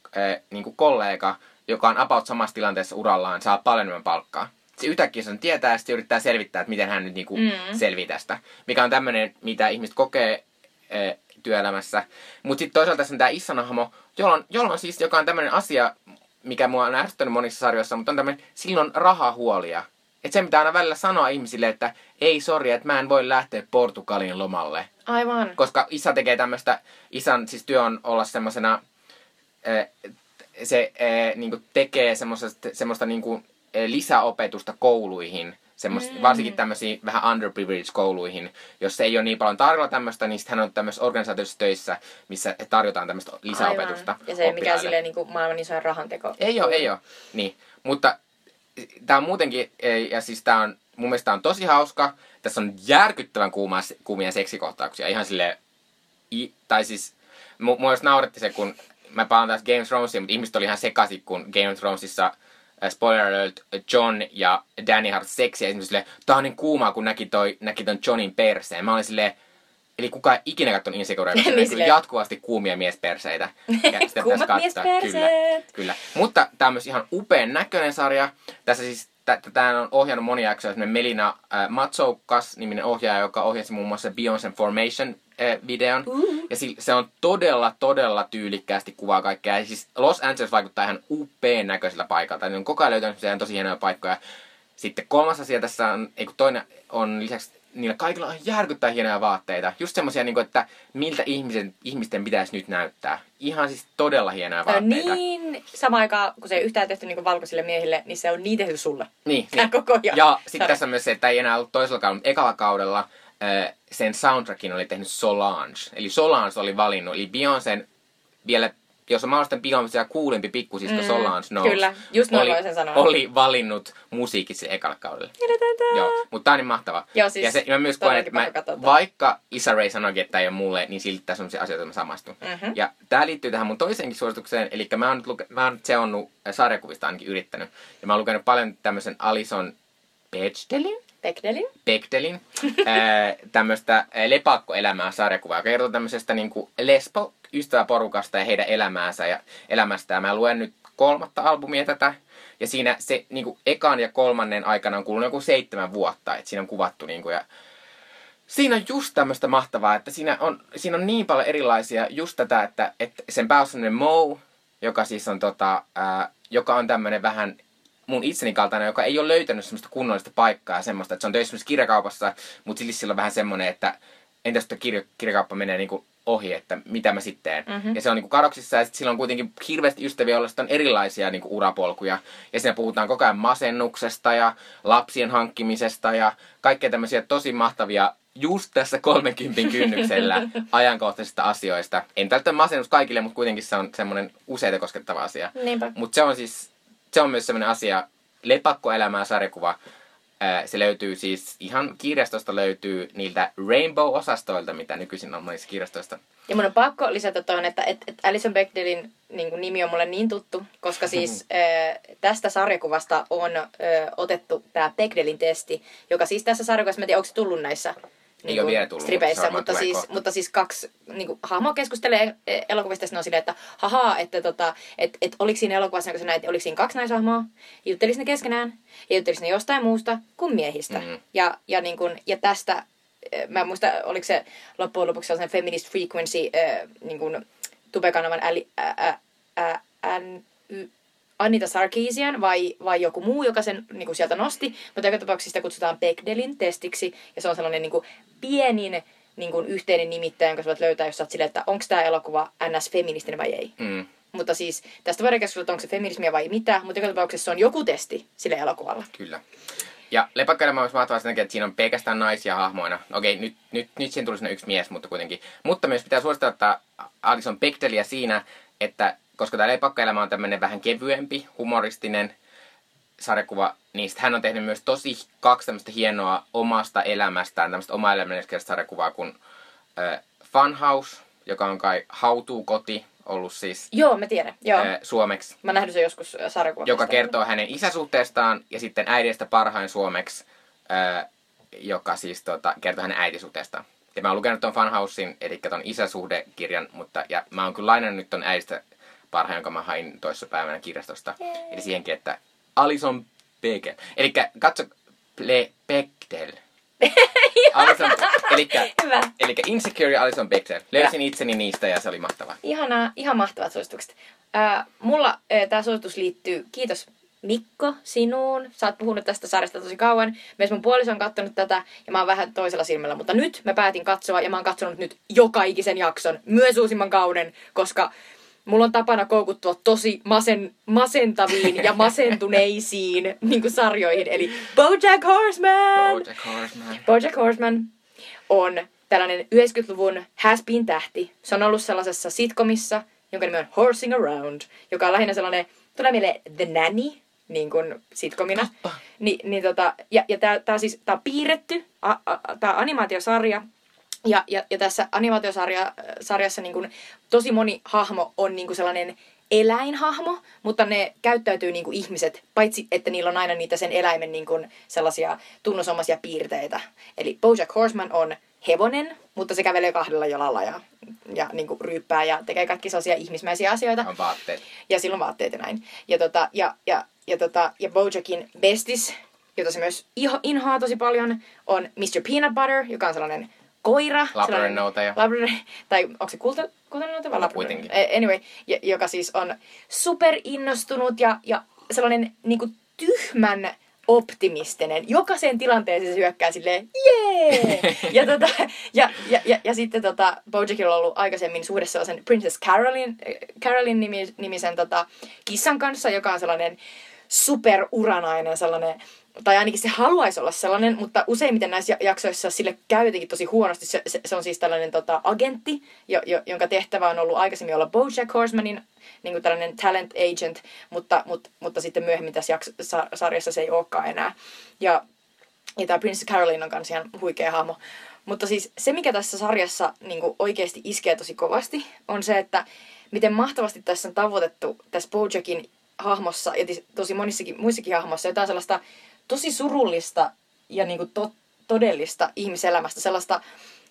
[SPEAKER 1] niin kuin kollega, joka on about samassa tilanteessa urallaan, saa paljon enemmän palkkaa. Se yhtäkkiä sen tietää ja sitten yrittää selvittää, että miten hän nyt niin kuin
[SPEAKER 2] Mm.
[SPEAKER 1] selvii tästä. Mikä on tämmöinen, mitä ihmiset kokee äh, työelämässä. Mutta sitten toisaalta tässä on tämä Issanahmo, jolla on, jolla on siis, joka on tämmöinen asia, mikä mua on ärsyttänyt monissa sarjoissa, mutta on tämmöinen, silloin rahahuolia. Että se pitää aina välillä sanoa ihmisille, että ei sori, että mä en voi lähteä Portugalin lomalle.
[SPEAKER 2] Aivan.
[SPEAKER 1] Koska isä tekee tämmöistä, isän siis työ on olla semmoisena, se niinku tekee semmoista, semmoista niinku, äh, lisäopetusta kouluihin. Semmos,
[SPEAKER 2] Mm.
[SPEAKER 1] Varsinkin tämmöisiin vähän underprivileged kouluihin. Jos ei ole niin paljon tarjolla tämmöistä, niin sitten hän on tämmöisessä organisaatiossa töissä, missä tarjotaan tämmöistä lisäopetusta
[SPEAKER 2] Aivan. Ja se ei mikään silleen niin kuin maailman isoin rahanteko.
[SPEAKER 1] Ei ole, ei ole. Niin. Mutta tämä on muutenkin, ei, ja siis tämä on, mun mielestä on tosi hauska. Tässä on järkyttävän kuuma, kuumia seksikohtauksia. Ihan sille tai siis, mu, mua just nauretti se, kun mä palaan taas Game of Thronesia, mutta ihmiset oli ihan sekaisin, kun Game of Thronesissa spoiler alert, John ja Danny harrasti seksiä. Esimerkiksi silleen, tää on niin kuumaa, kun näki, toi, näki ton Johnin perseen. Mä olin silleen, eli kuka ei ikinä katsonut Insecure,
[SPEAKER 2] Niin
[SPEAKER 1] niin
[SPEAKER 2] silleen.
[SPEAKER 1] jatkuvasti kuumia miesperseitä. Ja sitä
[SPEAKER 2] Kuumat
[SPEAKER 1] katsoa. Kyllä, kyllä. Mutta tämä on myös ihan upean näköinen sarja. Tässä siis Tämä on ohjannut monia jaksoja, Melina äh, Matsoukas niminen ohjaaja, joka ohjasi muun muassa Beyoncé Formation äh, videon.
[SPEAKER 2] Uhu.
[SPEAKER 1] Ja se on todella, todella tyylikkäästi kuvaa kaikkea. Ja siis Los Angeles vaikuttaa ihan upean näköiseltä paikalta. Ne on koko ajan löytänyt tosi hienoja paikkoja. Sitten kolmas asia tässä on, ei kun toinen on lisäksi, niillä kaikilla on järkyttää hienoja vaatteita. Just semmoisia, niin että miltä ihmisen, ihmisten pitäisi nyt näyttää. Ihan siis todella hienoja vaatteita.
[SPEAKER 2] niin, samaan aikaan, kun se ei yhtään tehty niin valkoisille miehille, niin se on niin tehty sulle.
[SPEAKER 1] Niin, niin.
[SPEAKER 2] koko ajan.
[SPEAKER 1] Ja sitten tässä on myös se, että ei enää ollut toisella kaudella, mutta ekalla kaudella sen soundtrackin oli tehnyt Solange. Eli Solange oli valinnut, eli Beyoncén vielä, jos on mahdollista Beyoncé kuulempi pikkusisko
[SPEAKER 2] Mm,
[SPEAKER 1] Solange Knowles,
[SPEAKER 2] kyllä, just noin
[SPEAKER 1] oli,
[SPEAKER 2] sen sanoa.
[SPEAKER 1] oli valinnut musiikit sille ekalla kaudella. Joo, mutta tää on niin mahtava.
[SPEAKER 2] Joo, siis
[SPEAKER 1] ja se, mä myös koen, että mä, vaikka Issa Rae sanoikin, että tää ei ole mulle, niin silti tässä on sellaisia asioita, joita mä samastun.
[SPEAKER 2] Mhm.
[SPEAKER 1] Ja tää liittyy tähän mun toiseenkin suositukseen, eli mä oon nyt luke, mä oon nyt seonnut äh, sarjakuvista ainakin yrittänyt. Ja mä oon lukenut paljon tämmöisen Alison Bechdelin,
[SPEAKER 2] Bechdelin.
[SPEAKER 1] Bechdelin ää, tämmöistä ää, lepakkoelämää sarjakuvaa, joka kertoo tämmöisestä niinku lesbo-ystäväporukasta ja heidän elämäänsä ja elämästään. Mä luen nyt kolmatta albumia tätä. Ja siinä se niinku ekan ja kolmannen aikana on kulunut joku seitsemän vuotta, että siinä on kuvattu niinku ja Siinä on just tämmöistä mahtavaa, että siinä on, siinä on niin paljon erilaisia just tätä, että, että sen pääosallinen Mo, joka siis on tota, ää, joka on tämmöinen vähän mun itseni kaltainen, joka ei ole löytänyt semmoista kunnollista paikkaa ja semmoista, että se on töissä kirjakaupassa, mutta silti sillä on vähän semmoinen, että entäs tuo kirja, kirjakauppa menee niinku ohi, että mitä mä sitten teen.
[SPEAKER 2] Mhm.
[SPEAKER 1] Mm-hmm. Ja se on niinku kadoksissa ja sitten sillä on kuitenkin hirveästi ystäviä, joilla on erilaisia niinku urapolkuja. Ja siinä puhutaan koko ajan masennuksesta ja lapsien hankkimisesta ja kaikkea tämmöisiä tosi mahtavia just tässä 30 kynnyksellä ajankohtaisista asioista. En tältä masennus kaikille, mutta kuitenkin se on semmoinen useita koskettava asia. Mutta se on siis, se on myös semmoinen asia, lepakkoelämää sarjakuva. Ää, Se löytyy siis ihan kirjastosta löytyy niiltä Rainbow-osastoilta, mitä nykyisin on monissa kirjastoista.
[SPEAKER 2] Ja mun on pakko lisätä tuohon, että et, et Alison Bechdelin niin nimi on mulle niin tuttu, koska siis ö, tästä sarjakuvasta on ö, otettu tämä Bechdelin testi, joka siis tässä sarjakuvassa, mä en tiedä, onko se tullut näissä niin
[SPEAKER 1] ole vielä tullut, mutta
[SPEAKER 2] stripeissä, mutta, siis,
[SPEAKER 1] kohta.
[SPEAKER 2] mutta siis kaksi niin kuin, hahmoa keskustelee e, elokuvista, ja on silleen, että hahaa, että tota, et, et, oliko siinä elokuvassa, kun sä näit, oliko siinä kaksi naishahmoa, juttelis ne keskenään, ja juttelis ne jostain muusta kuin miehistä.
[SPEAKER 1] Mm.
[SPEAKER 2] Ja, ja, niin kuin, ja tästä eh, mä en muista, oliko se loppujen lopuksi sellainen feminist frequency äh, niin kuin tubekanavan äli, ä, ä, ä, än, y, Anita Sarkeesian vai, vai joku muu, joka sen niin kuin sieltä nosti. Mutta joka tapauksessa sitä kutsutaan Bechdelin testiksi. Ja se on sellainen niin kuin, pienin niin kuin, yhteinen nimittäjä, jonka sä voit löytää, jos sä oot silleen, että onko tämä elokuva ns. feministinen vai ei.
[SPEAKER 1] Mm.
[SPEAKER 2] Mutta siis tästä voidaan keskustella, että onko se feminismiä vai mitä, mutta joka tapauksessa se on joku testi sille elokuvalle.
[SPEAKER 1] Kyllä. Ja lepakkoelämä myös mahtavaa sen takia, että siinä on pelkästään naisia hahmoina. Okei, nyt, nyt, nyt siinä tuli yksi mies, mutta kuitenkin. Mutta myös pitää suositella että Alison Bechdeliä siinä, että koska tämä lepakkoelämä on tämmöinen vähän kevyempi, humoristinen sarjakuva, niin hän on tehnyt myös tosi kaksi tämmöistä hienoa omasta elämästään, tämmöistä oma elämäneskeistä sarjakuvaa kuin äh, Funhouse, joka on kai hautuukoti, ollut siis
[SPEAKER 2] Joo, mä tiedän. Joo.
[SPEAKER 1] äh, suomeksi
[SPEAKER 2] Mä nähnyt sen joskus äh, sarjakuvassa.
[SPEAKER 1] joka kertoo hänen isäsuhteestaan ja sitten äidistä parhain suomeksi, ää, joka siis tota, kertoo hänen äitisuhteestaan. Ja mä oon lukenut ton Funhousein, eli ton isäsuhdekirjan, mutta ja mä oon kyllä lainannut ton äistä parhaan, jonka mä hain toissa päivänä kirjastosta. Eli siihenkin, että Alison Bechdel. Eli katso, Ple, Bechdel. Alison, elikkä,
[SPEAKER 2] Hyvä.
[SPEAKER 1] elikkä Insecure ja Alison Bechdel. Löysin itseni niistä ja se oli mahtavaa.
[SPEAKER 2] Ihanaa, ihan mahtavat suositukset. Ää, mulla tämä suositus liittyy, kiitos Mikko, sinuun. Sä oot puhunut tästä sarjasta tosi kauan. Myös mun puoliso on katsonut tätä ja mä oon vähän toisella silmällä. Mutta nyt mä päätin katsoa ja mä oon katsonut nyt joka ikisen jakson, myös uusimman kauden, koska mulla on tapana koukuttua tosi masen, masentaviin ja masentuneisiin niin sarjoihin. Eli BoJack Horseman!
[SPEAKER 1] Bojack Horseman.
[SPEAKER 2] BoJack Horseman on tällainen 90-luvun has been tähti. Se on ollut sellaisessa sitcomissa, jonka nimi on Horsing Around, joka on lähinnä sellainen, tulee mieleen The Nanny, niin kuin sitcomina. Ni, niin tota, ja ja tämä tää siis, tää on piirretty, tämä animaatiosarja, ja, ja, ja tässä animaatiosarjassa niin kuin, tosi moni hahmo on niin kuin sellainen eläinhahmo, mutta ne käyttäytyy niin kuin ihmiset, paitsi että niillä on aina niitä sen eläimen niin kuin sellaisia tunnusomaisia piirteitä. Eli Bojack Horseman on hevonen, mutta se kävelee kahdella jalalla ja, ja niin kuin ryyppää ja tekee kaikki sellaisia ihmismäisiä asioita.
[SPEAKER 1] On vaatteet.
[SPEAKER 2] Ja silloin vaatteet ja näin. Ja, tota, ja, ja, ja, tota, ja Bojackin bestis, jota se myös inhoaa tosi paljon, on Mr. Peanut Butter, joka on sellainen koira.
[SPEAKER 1] noutaja.
[SPEAKER 2] Labrador, tai onko se kulta, kultanoutaja vai labrador?
[SPEAKER 1] kuitenkin.
[SPEAKER 2] Eh, Anyway, joka siis on super innostunut ja, ja sellainen niinku tyhmän optimistinen. Jokaiseen tilanteeseen se hyökkää silleen, jee! ja, tota, ja, ja, ja, ja, sitten tota, Bojackilla on ollut aikaisemmin suhde sellaisen Princess Carolyn, Carolyn nimi, nimisen tota, kissan kanssa, joka on sellainen superuranainen sellainen, tai ainakin se haluaisi olla sellainen, mutta useimmiten näissä ja- jaksoissa sille käy jotenkin tosi huonosti. Se, se, se on siis tällainen tota, agentti, jo, jo, jonka tehtävä on ollut aikaisemmin olla Bojack Horsemanin niin kuin tällainen talent agent, mutta, mutta, mutta sitten myöhemmin tässä jakso, sa, sarjassa se ei olekaan enää. Ja, ja tämä Prince Caroline on kanssa ihan huikea hahmo. Mutta siis se, mikä tässä sarjassa niin kuin oikeasti iskee tosi kovasti, on se, että miten mahtavasti tässä on tavoitettu tässä Bojackin hahmossa ja tosi monissakin muissakin hahmossa jotain sellaista surullista ja niin kuin to- todellista ihmiselämästä. Sellaista,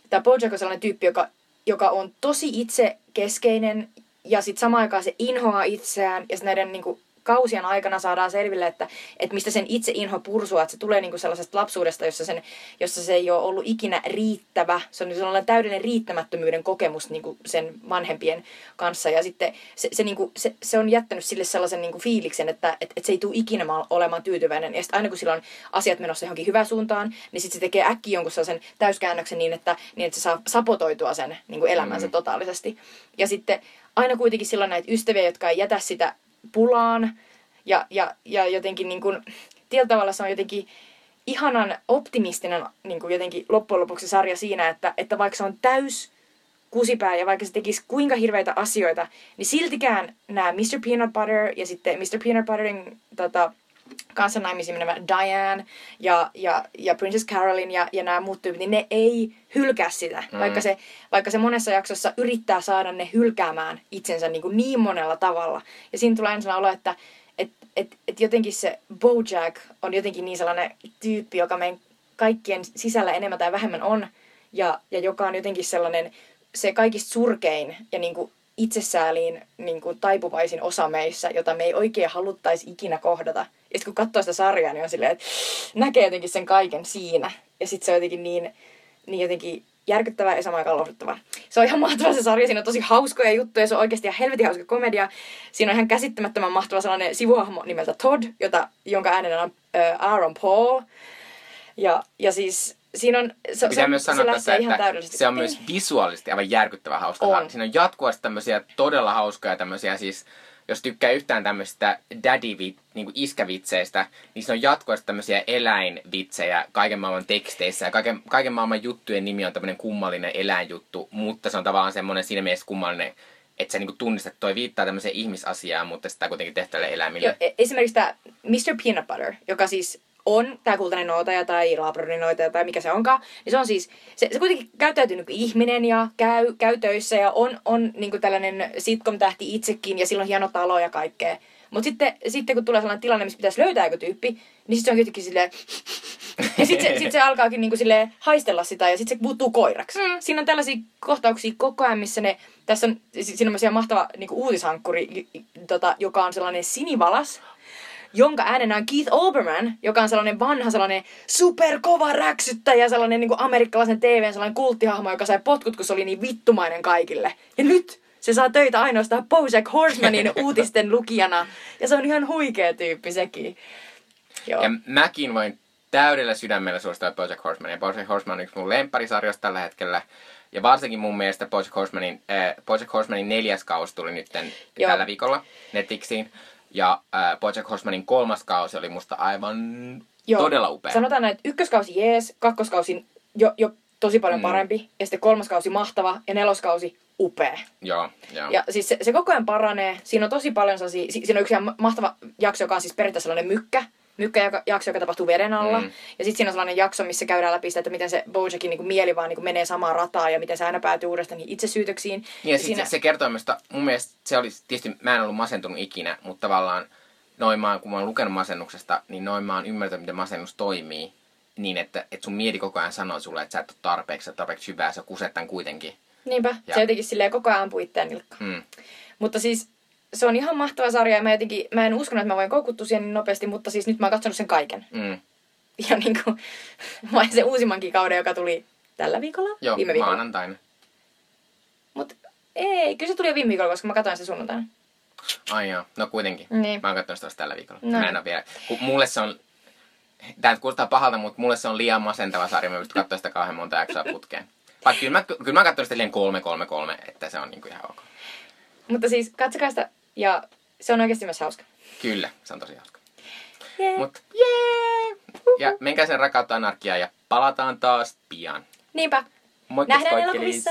[SPEAKER 2] tämä Bojack on sellainen tyyppi, joka, joka on tosi itsekeskeinen ja sitten samaan aikaan se inhoaa itseään ja näiden niin kuin, kausien aikana saadaan selville, että, että mistä sen itse inho pursuaa, että se tulee niin kuin sellaisesta lapsuudesta, jossa, sen, jossa se ei ole ollut ikinä riittävä. Se on sellainen täydellinen riittämättömyyden kokemus niin kuin sen vanhempien kanssa. Ja sitten se, se, niin kuin, se, se on jättänyt sille sellaisen niin kuin fiiliksen, että, että, että se ei tule ikinä ma- olemaan tyytyväinen. Ja sitten aina kun sillä on asiat menossa johonkin hyvään suuntaan, niin sitten se tekee äkkiä jonkun sellaisen täyskäännöksen niin, että, niin, että se saa sapotoitua sen niin kuin elämänsä
[SPEAKER 1] Mm.
[SPEAKER 2] totaalisesti. Ja sitten aina kuitenkin silloin näitä ystäviä, jotka ei jätä sitä pulaan. Ja, ja, ja jotenkin niin kuin, tietyllä tavalla se on jotenkin ihanan optimistinen niin kuin jotenkin loppujen lopuksi sarja siinä, että, että vaikka se on täys kusipää ja vaikka se tekisi kuinka hirveitä asioita, niin siltikään nämä Mr. Peanut Butter ja sitten Mr. Peanut Butterin tota, kanssa naimisiin menevä Diane ja, ja, ja Princess Carolyn ja, ja nämä muut tyypit, niin ne ei hylkää sitä. Mm. Vaikka, se, vaikka se monessa jaksossa yrittää saada ne hylkäämään itsensä niin, kuin niin monella tavalla. Ja siinä tulee sellainen olo, että et, et, et jotenkin se Bojack on jotenkin niin sellainen tyyppi, joka meidän kaikkien sisällä enemmän tai vähemmän on. Ja, ja joka on jotenkin sellainen se kaikista surkein ja niin kuin itsesääliin niin kuin taipuvaisin osa meissä, jota me ei oikein haluttaisi ikinä kohdata. Ja sitten kun katsoo sitä sarjaa, niin on silleen, että näkee jotenkin sen kaiken siinä. Ja sitten se on jotenkin niin, niin jotenkin järkyttävää ja samaan aikaan lohduttavaa. Se on ihan mahtava se sarja, siinä on tosi hauskoja juttuja, se on oikeasti ihan helvetin hauska komedia. Siinä on ihan käsittämättömän mahtava sellainen sivuhahmo nimeltä Todd, jota, jonka äänenä on äh, Aaron Paul. Ja, ja siis siinä on... Se,
[SPEAKER 1] Pitää
[SPEAKER 2] se,
[SPEAKER 1] myös
[SPEAKER 2] se
[SPEAKER 1] sanoa
[SPEAKER 2] lähtee
[SPEAKER 1] tässä,
[SPEAKER 2] ihan
[SPEAKER 1] että
[SPEAKER 2] täydellisesti.
[SPEAKER 1] se on myös visuaalisesti aivan järkyttävän hauska.
[SPEAKER 2] On.
[SPEAKER 1] Siinä on jatkuvasti tämmöisiä todella hauskoja tämmöisiä siis, jos tykkää yhtään tämmöistä daddy niin iskävitseistä, niin siinä on jatkuvasti tämmöisiä eläinvitsejä kaiken maailman teksteissä ja kaiken, kaiken maailman juttujen nimi on tämmöinen kummallinen eläinjuttu, mutta se on tavallaan semmoinen siinä mielessä kummallinen, että se niinku tunnistaa, että toi viittaa tämmöiseen ihmisasiaan, mutta sitä kuitenkin tehtävälle eläimille.
[SPEAKER 2] Jo, e- esimerkiksi tämä Mr. Peanut Butter, joka siis on tämä kultainen noutaja tai labradorin noutaja tai mikä se onkaan, niin se on siis, se, se kuitenkin käyttäytyy niin ihminen ja käy, käy töissä ja on, on niin kuin tällainen sitcom-tähti itsekin ja sillä on hieno talo ja kaikkea. Mutta sitten, sitten kun tulee sellainen tilanne, missä pitäisi löytää joku tyyppi, niin sitten se on jotenkin silleen... Ja sitten se, sit se alkaakin niinku silleen haistella sitä ja sitten se muuttuu koiraksi. Mm. Siinä on tällaisia kohtauksia koko ajan, missä ne... Tässä on, si- siinä on mahtava niinku uutishankkuri, tota, joka on sellainen sinivalas, jonka äänenä on Keith Olbermann, joka on sellainen vanha, sellainen superkova räksyttäjä, sellainen niin kuin amerikkalaisen TVn sellainen kulttihahmo, joka sai potkut, kun se oli niin vittumainen kaikille. Ja nyt se saa töitä ainoastaan Bojack Horsemanin uutisten lukijana. Ja se on ihan huikea tyyppi sekin. Joo.
[SPEAKER 1] Ja mäkin voin täydellä sydämellä suositella Bojack Horsemania. Bojack Horseman on yksi mun lempparisarjoista tällä hetkellä. Ja varsinkin mun mielestä Bojack Horsemanin, äh, Bojack Horsemanin neljäs kausi tuli nyt tällä viikolla Netflixiin. Ja äh, Bojack Horsemanin kolmas kausi oli musta aivan todella upea.
[SPEAKER 2] Sanotaan näin, että ykköskausi jees, kakkoskausi jo, jo tosi paljon
[SPEAKER 1] Mm.
[SPEAKER 2] parempi, ja sitten kolmaskausi mahtava, ja neloskausi upea.
[SPEAKER 1] Joo, joo.
[SPEAKER 2] Ja siis se, se koko ajan paranee. Siinä on tosi paljon sellaisia, si- siinä on yksi mahtava jakso, joka on siis periaatteessa sellainen mykkä. Mykkä joka- tapahtuu veden alla.
[SPEAKER 1] Mm.
[SPEAKER 2] Ja sitten siinä on sellainen jakso, missä käydään läpi sitä, että miten se Bojackin niin mieli vaan niin menee samaan rataan ja miten se aina päätyy uudestaan niihin itsesyytöksiin.
[SPEAKER 1] Niin ja sit se, se kertoo myös, että mun mielestä se oli, tietysti mä en ollut masentunut ikinä, mutta tavallaan noin mä, oon- kun mä oon lukenut masennuksesta, niin noin mä oon ymmärtänyt, miten masennus toimii. Niin, että, että sun mieli koko ajan sanoo sulle, että sä et ole tarpeeksi, sä tarpeeksi hyvää, sä kuset kuitenkin.
[SPEAKER 2] Niinpä,
[SPEAKER 1] Ja-
[SPEAKER 2] se jotenkin silleen koko ajan ampuu itseään nilkkaan.
[SPEAKER 1] Mm.
[SPEAKER 2] Mutta siis se on ihan mahtava sarja ja mä jotenkin, mä en uskonut, että mä voin koukuttua siihen niin nopeasti, mutta siis nyt mä oon katsonut sen kaiken.
[SPEAKER 1] Mm.
[SPEAKER 2] Ja niin kuin, mä se uusimmankin kauden, joka tuli tällä viikolla,
[SPEAKER 1] Joo,
[SPEAKER 2] viime viikolla.
[SPEAKER 1] maanantaina.
[SPEAKER 2] Mutta ei, kyllä se tuli jo viime viikolla, koska mä katsoin sen sunnuntaina.
[SPEAKER 1] Ai joo, no kuitenkin.
[SPEAKER 2] Niin.
[SPEAKER 1] Mä oon katsonut sitä tällä viikolla.
[SPEAKER 2] No.
[SPEAKER 1] Mä en oo vielä. Kun mulle se on, tää nyt kuulostaa pahalta, mutta mulle se on liian masentava sarja. Mä pystyn katsoa sitä kauhean monta jaksoa putkeen. Vaikka kyllä mä, kyllä mä katson sitä liian kolme, kolme, kolme, että se on niinku ihan ok.
[SPEAKER 2] Mutta siis katsokaa sitä ja se on oikeasti myös hauska.
[SPEAKER 1] Kyllä, se on tosi hauska.
[SPEAKER 2] Yeah.
[SPEAKER 1] Mut jee! Ja menkää sen rakkautta anarkiaa ja palataan taas pian.
[SPEAKER 2] Niinpä.
[SPEAKER 1] Moikka
[SPEAKER 2] Nähdään elokuvissa!